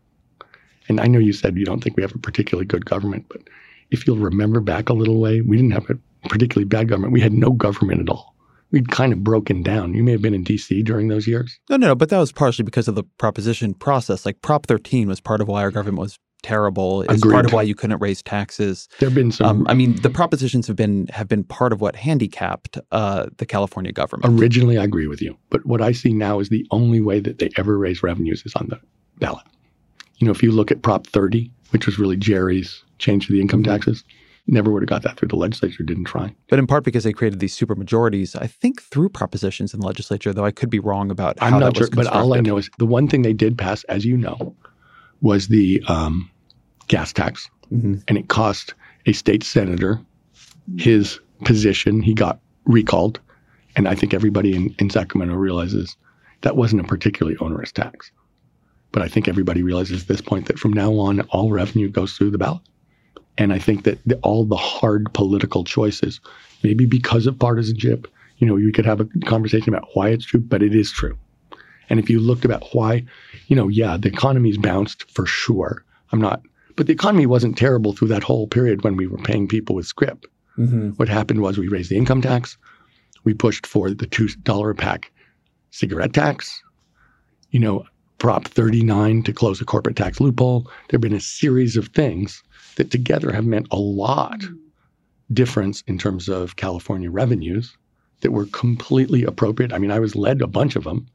And I know you said you don't think we have a particularly good government, but if you'll remember back a little way, we didn't have a particularly bad government. We had no government at all. We'd kind of broken down. You may have been in DC during those years. No, no, no, but that was partially because of the proposition process. Like Prop 13 was part of why our government was terrible. It's part of why you couldn't raise taxes. There have been some Um, I mean, the propositions have been have been part of what handicapped uh, the California government. Originally, I agree with you. But what I see now is the only way that they ever raise revenues is on the ballot. You know, if you look at Prop 30, which was really Jerry's change to the income taxes, Never would have got that through the legislature, didn't try. But in part because they created these super majorities, I think through propositions in the legislature, though I could be wrong about how I'm not that sure, but all I know is the one thing they did pass, as you know, was the um, gas tax. Mhm. And it cost a state senator his position. He got recalled. And I think everybody in, in Sacramento realizes that wasn't a particularly onerous tax. But I think everybody realizes at this point that from now on, all revenue goes through the ballot. And I think that the, all the hard political choices, maybe because of partisanship, you know, you could have a conversation about why it's true, but it is true. And if you looked about why, you know, yeah, the economy's bounced for sure. I'm not, but the economy wasn't terrible through that whole period when we were paying people with script. Mhm. What happened was we raised the income tax, we pushed for the two dollar a pack cigarette tax, you know, Prop 39 to close a corporate tax loophole. There have been a series of things that together have meant a lot mm. difference in terms of California revenues that were completely appropriate. I mean, I was led a bunch of them,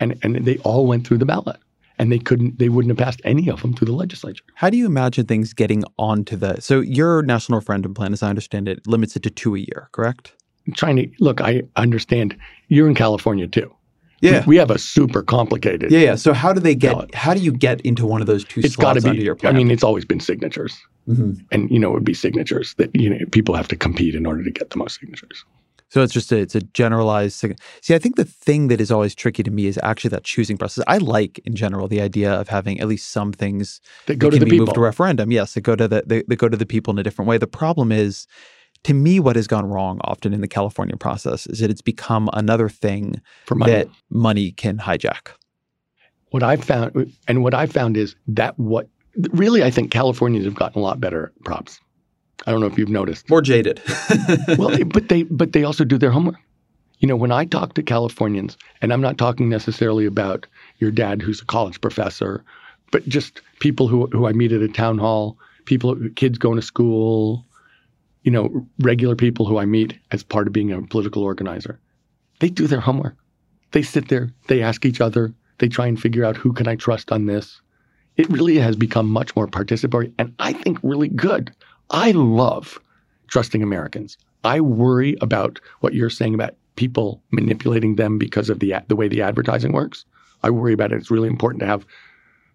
and and they all went through the ballot, and they couldn't, they wouldn't have passed any of them through the legislature. How do you imagine things getting onto the? So your national referendum plan, as I understand it, limits it to two a year, correct? trying to look, I understand you're in California too. Yeah. We, we have a super complicated. Yeah, yeah. So how do they get? Ballot. How do you get into one of those two It's got slots to under be. your I mean, it's always been signatures, Mhm. and you know, it would be signatures that you know people have to compete in order to get the most signatures. So it's just a, it's a generalized. sig- See, I think the thing that is always tricky to me is actually that choosing process. I like, in general, the idea of having at least some things That go that to can the be people. moved to referendum. Yes, that go to the they, that go to the people in a different way. The problem is, to me, what has gone wrong often in the California process is that it's become another thing for money. that money can hijack. what I found, and what I found is that what really I think Californians have gotten a lot better at props. I don't know if you've noticed. More jaded. <laughs> well, but they but they also do their homework. You know, when I talk to Californians, and I'm not talking necessarily about your dad who's a college professor, but just people who who I meet at a town hall, people kids going to school, you know, regular people who I meet as part of being a political organizer. They do their homework. They sit there, they ask each other, they try and figure out who can I trust on this. It really has become much more participatory and I think really good. I love trusting Americans. I worry about what you're saying about people manipulating them because of the the way the advertising works. I worry about it. It's really important to have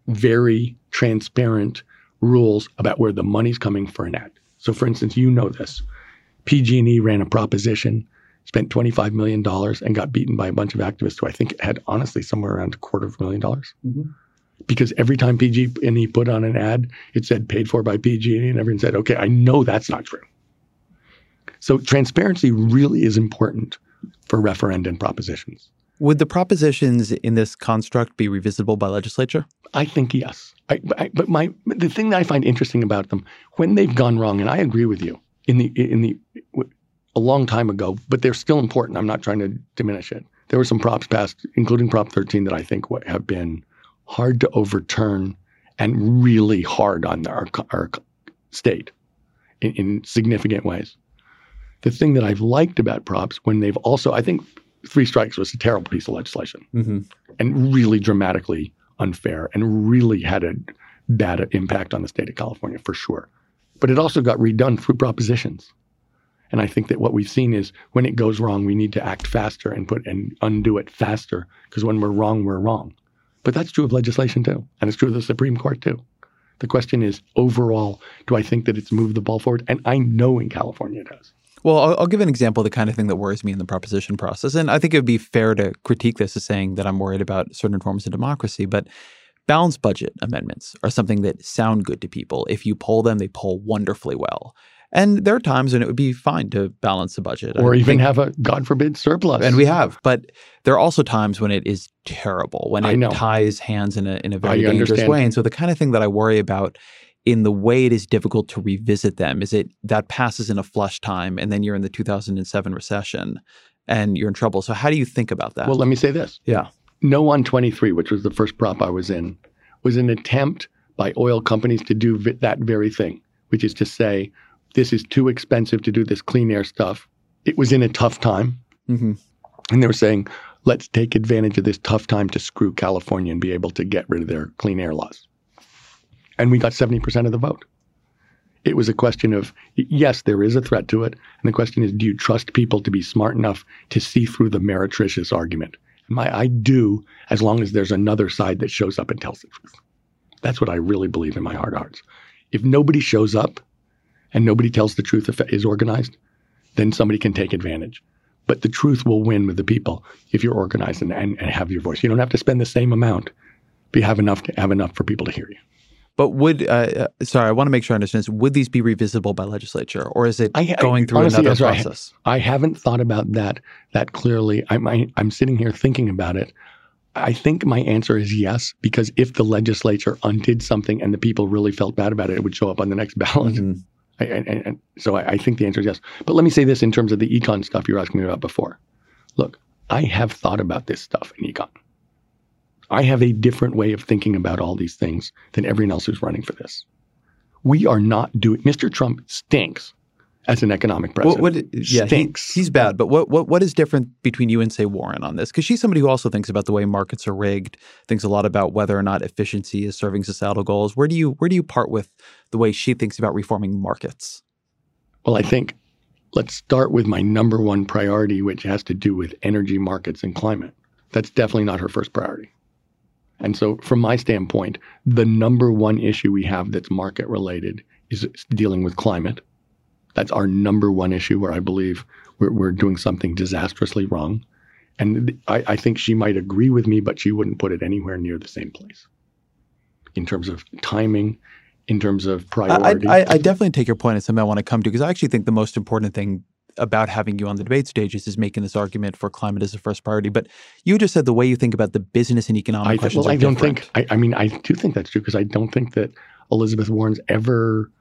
very transparent rules about where the money's coming for an ad. So, for instance, you know this. PG&E ran a proposition, spent $25 million, and got beaten by a bunch of activists who I think had honestly somewhere around a quarter of a million dollars. Mm-hmm. Because every time PG&E put on an ad, it said paid for by PG&E, and everyone said, "Okay, I know that's not true." So transparency really is important for referendum propositions. Would the propositions in this construct be revisitable by legislature? I think yes. I, I, but my the thing that I find interesting about them when they've gone wrong, and I agree with you in the in the a long time ago, but they're still important. I'm not trying to diminish it. There were some props passed, including Prop 13, that I think have been hard to overturn and really hard on our our state in, in significant ways. The thing that I've liked about props when they've also, I think, three strikes was a terrible piece of legislation Mm-hmm. and really dramatically unfair and really had a bad impact on the state of California for sure. But it also got redone through propositions. And I think that what we've seen is when it goes wrong, we need to act faster and put and undo it faster because when we're wrong, we're wrong. But that's true of legislation too. And it's true of the Supreme Court too. The question is overall, do I think that it's moved the ball forward? And I know in California it has. Well, I'll, I'll give an example of the kind of thing that worries me in the proposition process. And I think it would be fair to critique this as saying that I'm worried about certain forms of democracy. But balanced budget amendments are something that sound good to people. If you poll them, they poll wonderfully well. And there are times when it would be fine to balance the budget. Or even think- have a, God forbid, surplus. and we have, but there are also times when it is terrible, when it ties hands in a in a very I dangerous understand. way. And so the kind of thing that I worry about in the way it is difficult to revisit them is it that passes in a flush time and then you're in the 2007 recession and you're in trouble. So how do you think about that? Well, let me say this. yeah. No 123, which was the first prop I was in, was an attempt by oil companies to do vi- that very thing, which is to say, this is too expensive to do this clean air stuff. It was in a tough time. hmm And they were saying, let's take advantage of this tough time to screw California and be able to get rid of their clean air laws. And we got 70% of the vote. It was a question of, yes, there is a threat to it. And the question is, do you trust people to be smart enough to see through the meretricious argument? My, I do, as long as there's another side that shows up and tells the truth. That's what I really believe in my heart of hearts. If nobody shows up and nobody tells the truth if is organized, then somebody can take advantage. But the truth will win with the people if you're organized and, and, and have your voice. You don't have to spend the same amount, but you have enough to have enough for people to hear you. But would uh, uh sorry, I want to make sure I understand. This. Would these be revisitable by legislature, or is it I, going through honestly, another process? I, I, haven't thought about that that clearly. I'm I, I'm sitting here thinking about it. I think my answer is yes, because if the legislature undid something and the people really felt bad about it, it would show up on the next <laughs> ballot. Mm-hmm. I, and, so I, I think the answer is yes. But let me say this in terms of the econ stuff you were asking me about before. Look, I have thought about this stuff in econ. I have a different way of thinking about all these things than everyone else who's running for this. We are not doing. Mr. Trump stinks as an economic president. What, what, yeah, stinks. He, he's bad. But what, what what is different between you and say Warren on this? Because she's somebody who also thinks about the way markets are rigged, thinks a lot about whether or not efficiency is serving societal goals. Where do you where do you part with the way she thinks about reforming markets? Well, I think let's start with my number one priority, which has to do with energy markets and climate. That's definitely not her first priority. And so, from my standpoint, the number one issue we have that's market related is dealing with climate. That's our number one issue where I believe we're, we're doing something disastrously wrong. And I, I think she might agree with me, but she wouldn't put it anywhere near the same place in terms of timing, in terms of priority. I, I, I definitely take your point. It's something I want to come to because I actually think the most important thing about having you on the debate stages is making this argument for climate as a first priority. But you just said the way you think about the business and economic I, questions. Well, I don't think. I, I, mean, I do think that's true because I don't think that Elizabeth Warren's ever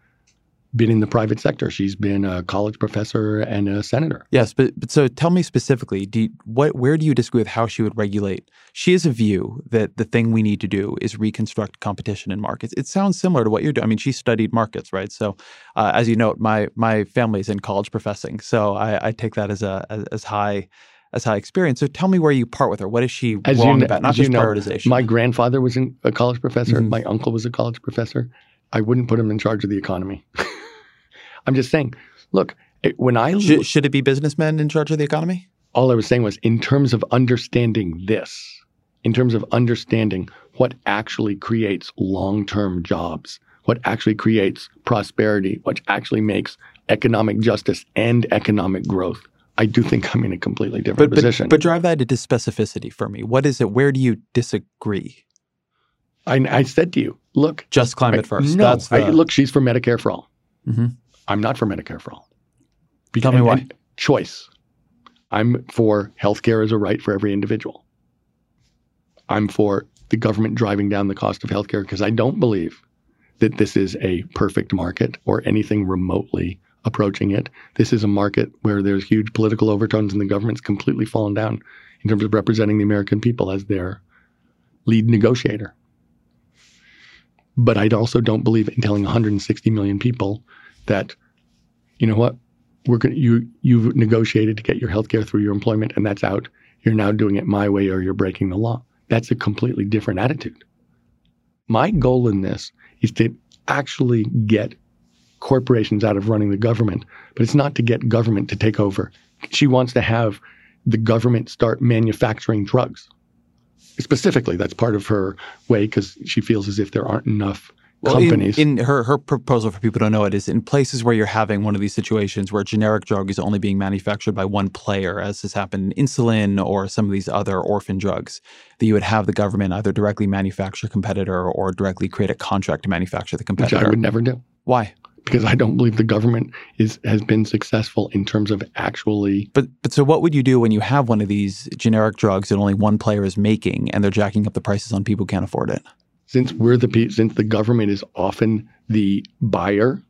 been in the private sector. She's been a college professor and a senator. Yes, but, but so tell me specifically, do you, what where do you disagree with how she would regulate? She has a view that the thing we need to do is reconstruct competition in markets. It sounds similar to what you're doing. I mean, she studied markets, right? So, uh, as you note, my my family's in college professing, so I, I take that as a as, as high as high experience. So tell me where you part with her. What is she as wrong you know, about? Not just you know, prioritization. My grandfather was a college professor. Mm-hmm. My uncle was a college professor. I wouldn't put him in charge of the economy. <laughs> I'm just saying, look, when I should, should it be businessmen in charge of the economy? All I was saying was, in terms of understanding this, in terms of understanding what actually creates long-term jobs, what actually creates prosperity, what actually makes economic justice and economic growth. I do think I'm in a completely different but, position. But, but drive that into specificity for me. What is it? Where do you disagree? I, I said to you, look, just climate I, first. No, the... I, look, she's for Medicare for all. Mm-hmm. I'm not for Medicare for all. Because, Tell me why. Choice. I'm for healthcare as a right for every individual. I'm for the government driving down the cost of healthcare because I don't believe that this is a perfect market or anything remotely approaching it. This is a market where there's huge political overtones and the government's completely fallen down in terms of representing the American people as their lead negotiator. But I also don't believe in telling 160 million people that, you know what, we're going you you've negotiated to get your health care through your employment and that's out. You're now doing it my way or you're breaking the law. That's a completely different attitude. My goal in this is to actually get corporations out of running the government, but it's not to get government to take over. She wants to have the government start manufacturing drugs. Specifically, that's part of her way because she feels as if there aren't enough well, companies. In, in, her her proposal for people to know it is in places where you're having one of these situations where a generic drug is only being manufactured by one player, as has happened in insulin or some of these other orphan drugs, that you would have the government either directly manufacture a competitor or directly create a contract to manufacture the competitor. Which I would never do. Why? Because I don't believe the government is has been successful in terms of actually. But but so what would you do when you have one of these generic drugs that only one player is making and they're jacking up the prices on people who can't afford it? Since we're the since the government is often the buyer,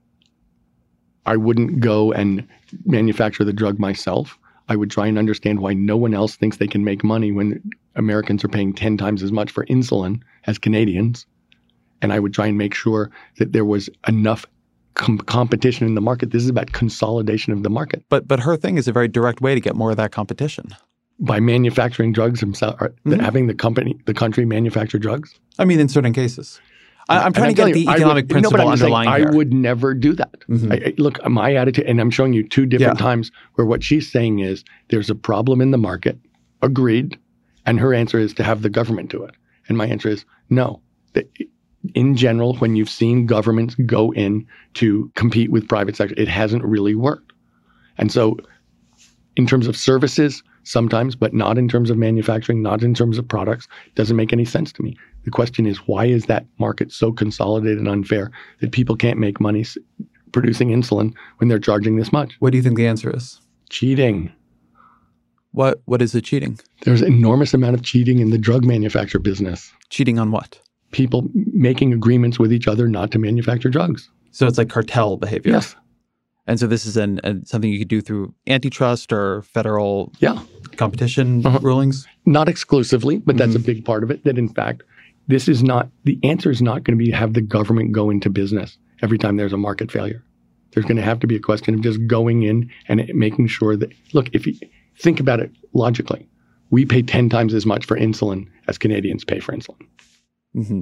I wouldn't go and manufacture the drug myself. I would try and understand why no one else thinks they can make money when Americans are paying 10 times as much for insulin as Canadians. And I would try and make sure that there was enough com- competition in the market. This is about consolidation of the market. But but her thing is a very direct way to get more of that competition by manufacturing drugs themselves, mm-hmm. having the company, the country manufacture drugs? I mean, in certain cases. I, am trying to get the economic would, principle no, I'm saying, underlying I would never do that. Mhm. I, I- look, my attitude, and I'm showing you two different Yeah. times where what she's saying is there's a problem in the market. Agreed. And her answer is to have the government do it. And my answer is no. In general, when you've seen governments go in to compete with private sector, it hasn't really worked. And so, in terms of services, sometimes, but not in terms of manufacturing, not in terms of products, doesn't make any sense to me. The question is, why is that market so consolidated and unfair that people can't make money producing insulin when they're charging this much? what do you think the answer is? Cheating. What What is the cheating? There's an enormous amount of cheating in the drug manufacture business. Cheating on what? People making agreements with each other not to manufacture drugs. So it's like cartel behavior. Yes. And so this is an, an something you could do through antitrust or federal Yeah. competition Uh-huh. rulings. Not exclusively, but that's a Mm-hmm. big part of it. That in fact, this is not the answer is not going to be have the government go into business every time there's a market failure. There's going to have to be a question of just going in and making sure that look, if you think about it logically, we pay 10 times as much for insulin as Canadians pay for insulin. hmm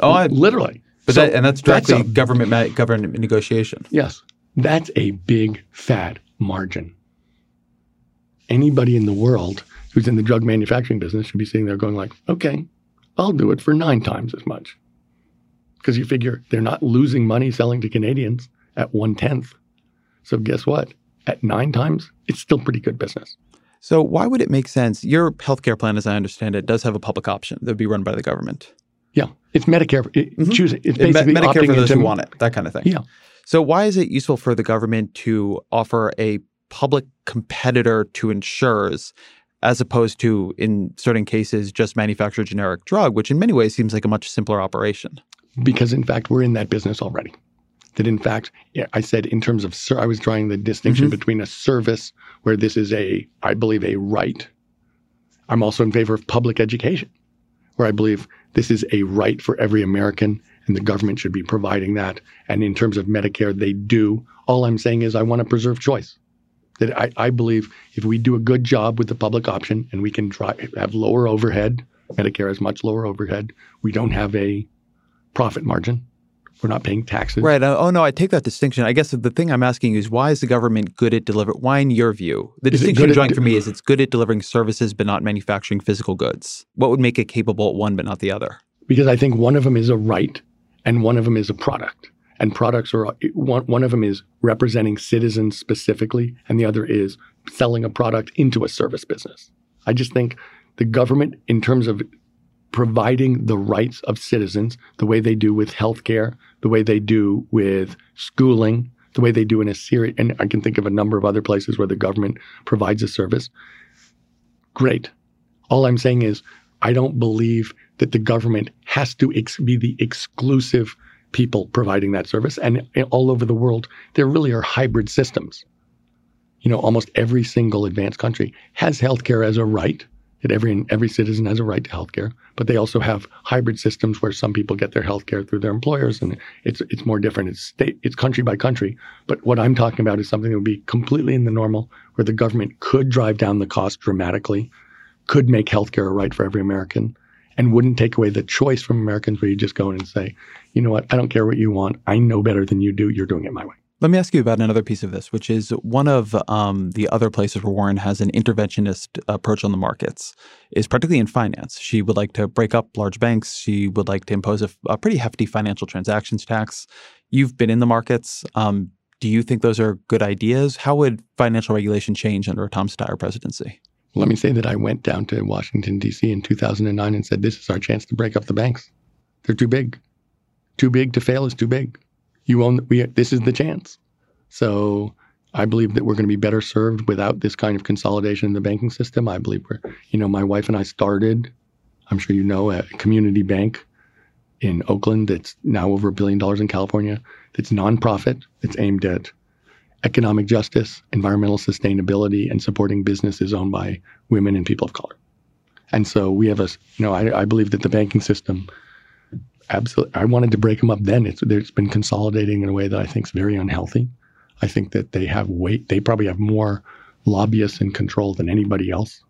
Oh, I, literally. but So that, and that's directly a- government government negotiation. Yes. That's a big fat margin. Anybody in the world who's in the drug manufacturing business should be sitting there going like, okay, I'll do it for nine times as much. Because you figure they're not losing money selling to Canadians at one tenth. So guess what? At nine times, it's still pretty good business. So why would it make sense? Your healthcare plan, as I understand it, does have a public option that would be run by the government. Yeah. It's Medicare. It, Mhm. choose it. It's basically Medicare opting for those into, who want it, that kind of thing. Yeah. So why is it useful for the government to offer a public competitor to insurers as opposed to, in certain cases, just manufacture a generic drug, which in many ways seems like a much simpler operation? because in fact we're in that business already. That in fact, yeah, I said in terms of ser- I was drawing the distinction Mhm. between a service where this is a, I believe, a right. I'm also in favor of public education, where I believe this is a right for every American, and the government should be providing that. And in terms of Medicare, they do. All I'm saying is I want to preserve choice. That I, I believe if we do a good job with the public option and we can try, have lower overhead, Medicare has much lower overhead. We don't have a profit margin. We're not paying taxes. Right. Uh, Oh no, I take that distinction. I guess the thing I'm asking you is why is the government good at deliver? Why, in your view, the Is distinction drawing de- for me is it's good at delivering services but not manufacturing physical goods. What would make it capable at one but not the other? Because I think one of them is a right and one of them is a product. And products are one, one of them is representing citizens specifically, and the other is selling a product into a service business. I just think the government, in terms of providing the rights of citizens, the way they do with healthcare, the way they do with schooling, the way they do in a series, and I can think of a number of other places where the government provides a service. Great. All I'm saying is, I don't believe that the government has to ex- be the exclusive people providing that service. And all over the world, there really are hybrid systems. You know, almost every single advanced country has healthcare as a right. That every every citizen has a right to healthcare, but they also have hybrid systems where some people get their healthcare through their employers, and it's it's more different. It's state, it's country by country. But what I'm talking about is something that would be completely in the normal, where the government could drive down the cost dramatically, could make healthcare a right for every American, and wouldn't take away the choice from Americans where you just go in and say, you know what, I don't care what you want. I know better than you do. You're doing it my way. Let me ask you about another piece of this, which is one of um, the other places where Warren has an interventionist approach on the markets is particularly in finance. She would like to break up large banks. She would like to impose a, a pretty hefty financial transactions tax. You've been in the markets. Um, do you think those are good ideas? How would financial regulation change under a Tom Steyer presidency? Let me say that I went down to Washington, D.C. in 2009 and said, this is our chance to break up the banks. They're too big. Too big to fail is too big. You own, we, this is the chance. So I believe that we're going to be better served without this kind of consolidation in the banking system. I believe we're, you know, my wife and I started, I'm sure you know, a community bank in Oakland that's now over a billion dollars in California, that's nonprofit, that's aimed at economic justice, environmental sustainability, and supporting businesses owned by women and people of color. And so we have a, you know, I, I believe that the banking system, absolutely, I wanted to break them up then. It's, it's been consolidating in a way that I think is very unhealthy. I think that they have weight, they probably have more lobbyists in control than anybody else.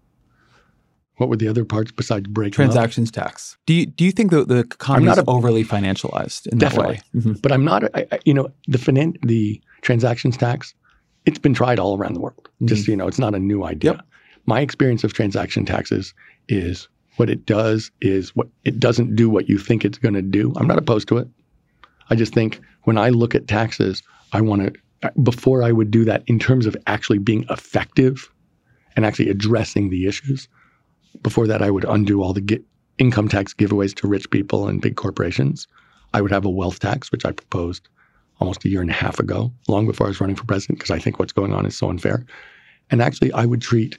What were the other parts besides breaking up? Transactions tax. Do you do you think that the economy is overly financialized in Definitely. that way? Mhm. But I'm not, I, I- you know, the finan- the transactions tax, it's been tried all around the world. Just, you know, it's not a new idea. Yep. My experience of transaction taxes is what it does is what it doesn't do what you think it's going to do. I'm not opposed to it. I just think when I look at taxes, I want to, before I would do that in terms of actually being effective and actually addressing the issues, before that, I would undo all the income tax giveaways to rich people and big corporations. I would have a wealth tax, which I proposed almost a year and a half ago, long before I was running for president, because I think what's going on is so unfair. And actually, I would treat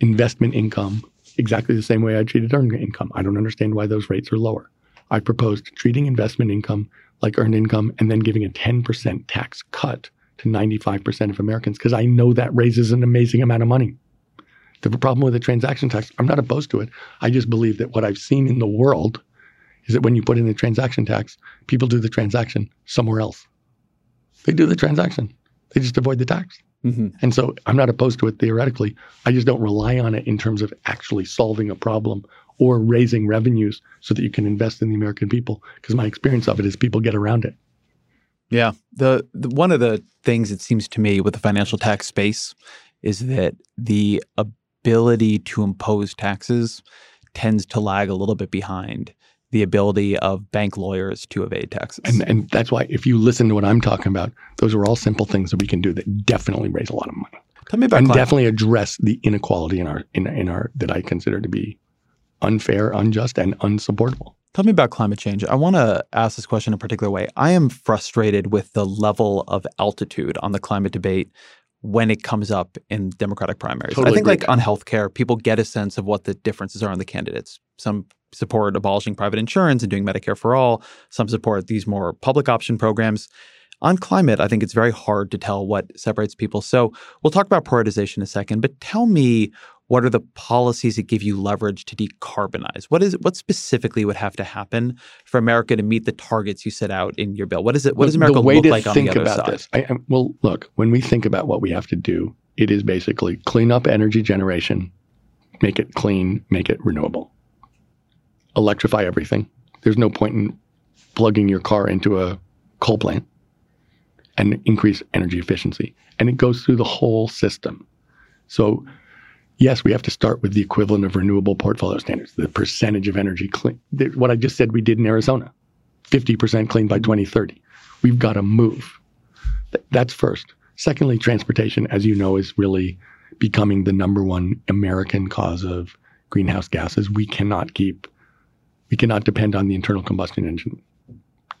investment income exactly the same way I treated earned income. I don't understand why those rates are lower. I proposed treating investment income like earned income and then giving a 10% tax cut to 95% of Americans because I know that raises an amazing amount of money. The problem with the transaction tax, I'm not opposed to it. I just believe that what I've seen in the world is that when you put in a transaction tax, people do the transaction somewhere else. They do the transaction. They just avoid the tax. Mhm. And so I'm not opposed to it theoretically. I just don't rely on it in terms of actually solving a problem or raising revenues so that you can invest in the American people. Because my experience of it is people get around it. Yeah. The, the one of the things it seems to me with the financial tax space is that the ability to impose taxes tends to lag a little bit behind the ability of bank lawyers to evade taxes. And, and that's why if you listen to what I'm talking about, those are all simple things that we can do that definitely raise a lot of money. Tell me about and climate. definitely address the inequality in our in, in our that I consider to be unfair, unjust, and unsupportable. Tell me about climate change. I want to ask this question in a particular way. I am frustrated with the level of altitude on the climate debate when it comes up in Democratic primaries. I think, like on healthcare, people get a sense of what the differences are in the candidates. Some support abolishing private insurance and doing Medicare for all. Some support these more public option programs. On climate, I think it's very hard to tell what separates people. So we'll talk about prioritization in a second, but tell me what are the policies that give you leverage to decarbonize? What is what specifically would have to happen for America to meet the targets you set out in your bill? What is it? What does America look like on the other about side? this? I, well, look, when we think about what we have to do, it is basically clean up energy generation, make it clean, make it renewable, electrify everything. There's no point in plugging your car into a coal plant and increase energy efficiency. And it goes through the whole system. So, yes, we have to start with the equivalent of renewable portfolio standards, the percentage of energy clean. What I just said we did in Arizona 50% clean by 2030. We've got to move. That's first. Secondly, transportation, as you know, is really becoming the number one American cause of greenhouse gases. We cannot keep, we cannot depend on the internal combustion engine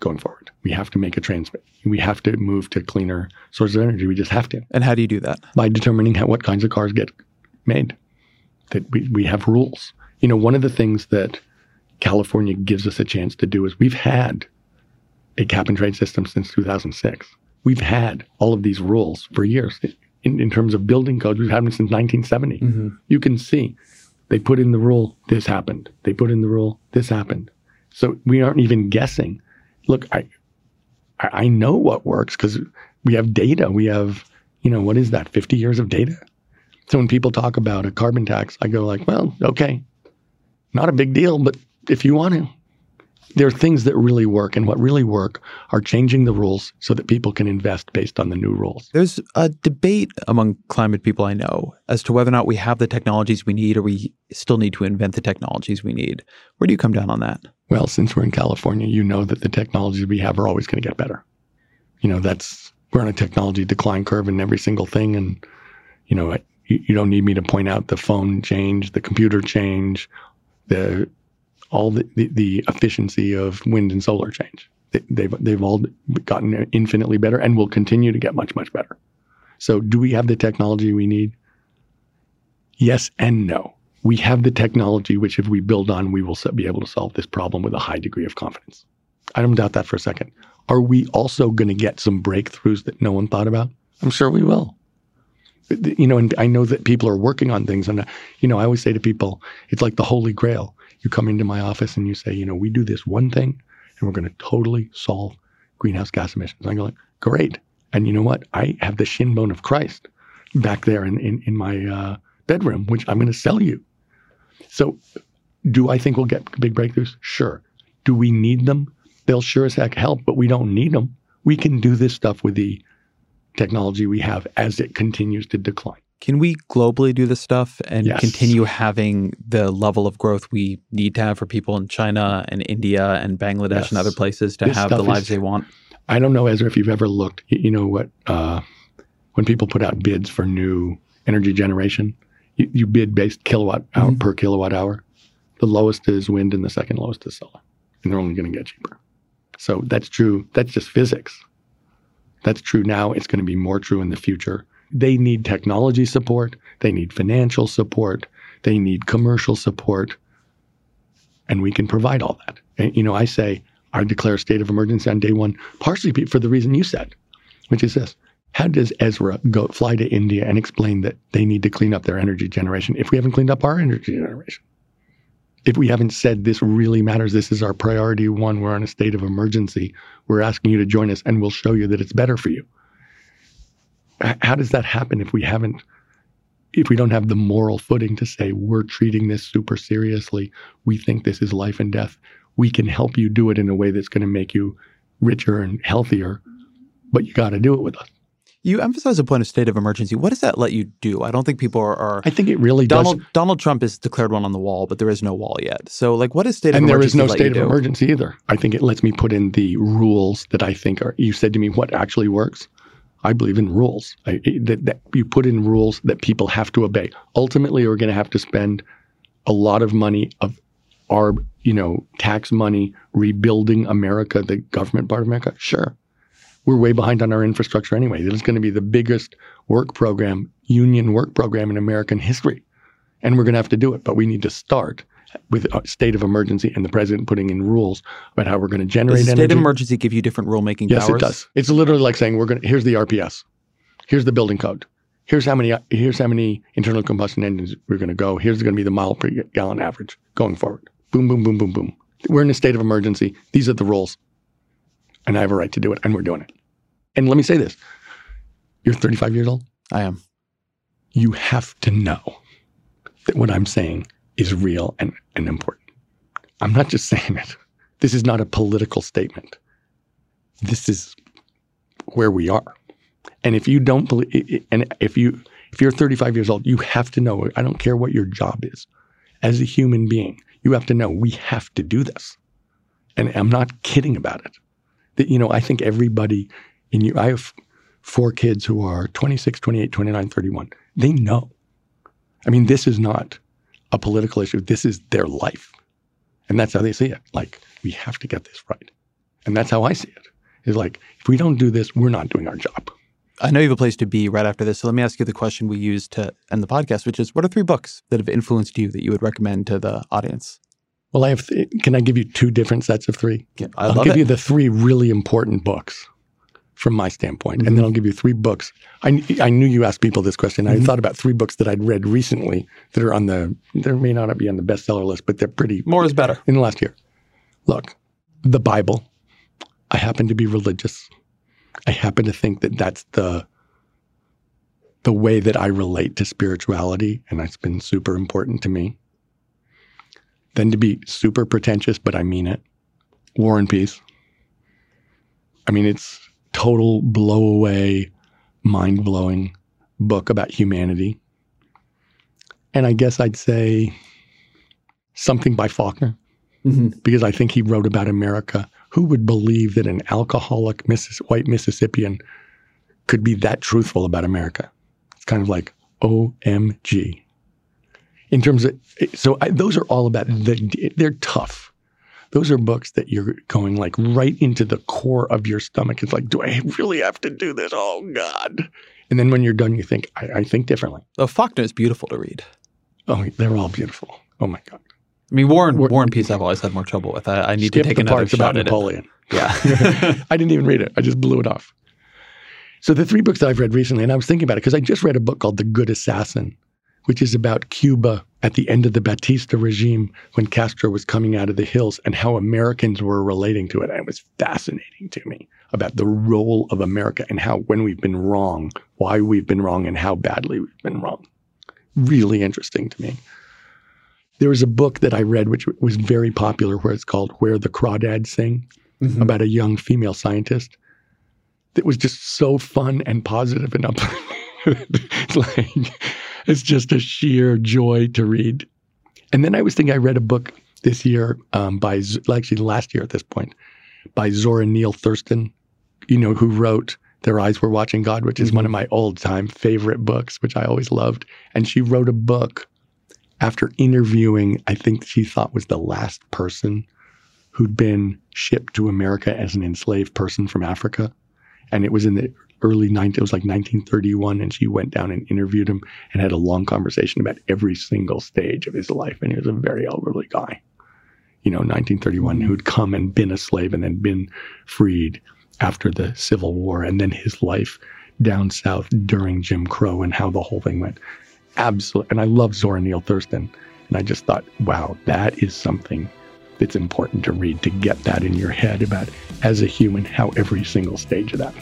going forward. We have to make a trans, we have to move to cleaner sources of energy. We just have to And how do you do that? by determining how, what kinds of cars get made. That we, we have rules. You know, one of the things that California gives us a chance to do is we've had a cap and trade system since 2006. We've had all of these rules for years. In, in terms of building codes, we've had them since 1970. Mm-hmm. You can see they put in the rule, this happened. They put in the rule, this happened. So we aren't even guessing. Look, I, I I know what works because we have data. We have, you know, what is that? 50 years of data. So when people talk about a carbon tax, I go like, well, okay, not a big deal, but if you want to, there are things that really work, and what really work are changing the rules so that people can invest based on the new rules. There's a debate among climate people I know as to whether or not we have the technologies we need or we still need to invent the technologies we need. Where do you come down on that? Well, since we're in California, you know that the technologies we have are always going to get better. You know, that's we're on a technology decline curve in every single thing, and you know, you, you don't need me to point out the phone change, the computer change, the all the, the, the efficiency of wind and solar change. They, they've they've all gotten infinitely better and will continue to get much much better. So, do we have the technology we need? Yes and no. We have the technology which, if we build on, we will be able to solve this problem with a high degree of confidence. I don't doubt that for a second. Are we also going to get some breakthroughs that no one thought about? I'm sure we will. You know, and I know that people are working on things. And, uh, you know, I always say to people, it's like the holy grail. You come into my office and you say, you know, we do this one thing and we're going to totally solve greenhouse gas emissions. And I go like, great. And you know what? I have the shin bone of Christ back there in, in, in my uh, bedroom, which I'm going to sell you. So, do I think we'll get big breakthroughs? Sure. Do we need them? They'll sure as heck help, but we don't need them. We can do this stuff with the technology we have as it continues to decline. Can we globally do this stuff and Yes. continue having the level of growth we need to have for people in China and India and Bangladesh Yes. and other places to This have the lives is- they want? I don't know, Ezra, if you've ever looked, you know what, uh, when people put out bids for new energy generation, you, you bid based kilowatt hour per kilowatt hour. The lowest is wind and the second lowest is solar. And they're only going to get cheaper. So that's true. That's just physics. That's true now. It's going to be more true in the future. They need technology support. They need financial support. They need commercial support. And we can provide all that. And, you know, I say, I declare a state of emergency on day one, partially for the reason you said, which is this. How does Ezra go fly to India and explain that they need to clean up their energy generation if we haven't cleaned up our energy generation? If we haven't said this really matters, this is our priority one, we're in a state of emergency, we're asking you to join us and we'll show you that it's better for you. How does that happen if we haven't, if we don't have the moral footing to say we're treating this super seriously, we think this is life and death, we can help you do it in a way that's going to make you richer and healthier, but you got to do it with us. You emphasize a point of state of emergency. What does that let you do? I don't think people are. are I think it really does. Donald Donald Trump has declared one on the wall, but there is no wall yet. So, like, what is state of emergency. and there is no state of do? emergency either. I think it lets me put in the rules that I think are. You said to me, "What actually works?" I believe in rules. I, that, that you put in rules that people have to obey. Ultimately, we're going to have to spend a lot of money of our, you know, tax money rebuilding America, the government part of America. Sure, we're way behind on our infrastructure anyway. It's going to be the biggest work program, union work program in American history, and we're going to have to do it. But we need to start with a state of emergency and the president putting in rules about how we're going to generate Does the state of emergency give you different rulemaking Yes, powers? it does. It's literally like saying we're going. to Here's the RPS. Here's the building code. Here's how many. Here's how many internal combustion engines we're going to go. Here's going to be the mile per gallon average going forward. Boom, boom, boom, boom, boom. We're in a state of emergency. These are the rules, and I have a right to do it, and we're doing it. And let me say this: You're 35 years old. I am. You have to know that what I'm saying is real and, and important. I'm not just saying it. This is not a political statement. This is where we are. And if you don't believe, and if you if you're 35 years old, you have to know. I don't care what your job is. As a human being, you have to know we have to do this. And I'm not kidding about it. That you know, I think everybody in you. I have four kids who are 26, 28, 29, 31. They know. I mean, this is not a political issue. This is their life. And that's how they see it. Like, we have to get this right. And that's how I see it. Is like, if we don't do this, we're not doing our job. I know you have a place to be right after this. So let me ask you the question we use to end the podcast, which is what are three books that have influenced you that you would recommend to the audience? Well, I have. Th- can I give you two different sets of three? Yeah, I will give it. you the three really important books from my standpoint, and then mm-hmm. I'll give you three books. I, I knew you asked people this question. I mm-hmm. thought about three books that I'd read recently that are on the. They may not be on the bestseller list, but they're pretty More is better. in the last year. Look, the Bible. I happen to be religious. I happen to think that that's the the way that I relate to spirituality, and that's been super important to me. Then to be super pretentious, but I mean it. War and Peace. I mean, it's total blow away, mind blowing book about humanity. And I guess I'd say something by Faulkner Mhm. because I think he wrote about America. Who would believe that an alcoholic Missis- white Mississippian could be that truthful about America? It's kind of like OMG. In terms of, so I, those are all about, the, they're tough. Those are books that you're going like right into the core of your stomach. It's like, do I really have to do this? Oh God. And then when you're done, you think, I, I think differently. Oh, Faulkner is beautiful to read. Oh, they're all beautiful. Oh my God. I mean, War and, War- War and Peace I've always had more trouble with. I, I need to take the another parts shot about at Napoleon. it. Yeah. <laughs> I didn't even read it. I just blew it off. So the three books that I've read recently, and I was thinking about it because I just read a book called The Good Assassin, which is about Cuba at the end of the Batista regime when Castro was coming out of the hills and how Americans were relating to it. And it was fascinating to me about the role of America and how when we've been wrong, why we've been wrong, and how badly we've been wrong. Really interesting to me. There was a book that I read which was very popular where it's called Where the Crawdads Sing Mhm. about a young female scientist that was just so fun and positive and uplifting. it's <laughs> like it's just a sheer joy to read. And then I was thinking I read a book this year um, by actually last year at this point by Zora Neale Hurston, you know, who wrote Their Eyes Were Watching God, which is one of my old time favorite books, which I always loved. And she wrote a book after interviewing, I think she thought was the last person who'd been shipped to America as an enslaved person from Africa. And it was in the early 90s, it was like 1931. And she went down and interviewed him and had a long conversation about every single stage of his life. And he was a very elderly guy, you know, 1931, mm-hmm. who'd come and been a slave and then been freed after the Civil War. And then his life down south during Jim Crow and how the whole thing went. Absolutely. And I love Zora Neale Hurston. And I just thought, wow, that is something that's important to read to get that in your head about as a human how every single stage of that.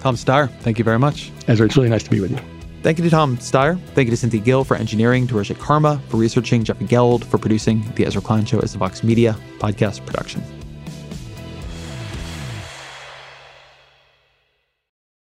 Tom Steyer, thank you very much. Ezra, it's really nice to be with you. Thank you to Tom Steyer. Thank you to Cynthia Gill for engineering, to Rishit Karma for researching, Jeffrey Geld for producing. The Ezra Klein Show is a Vox Media podcast production.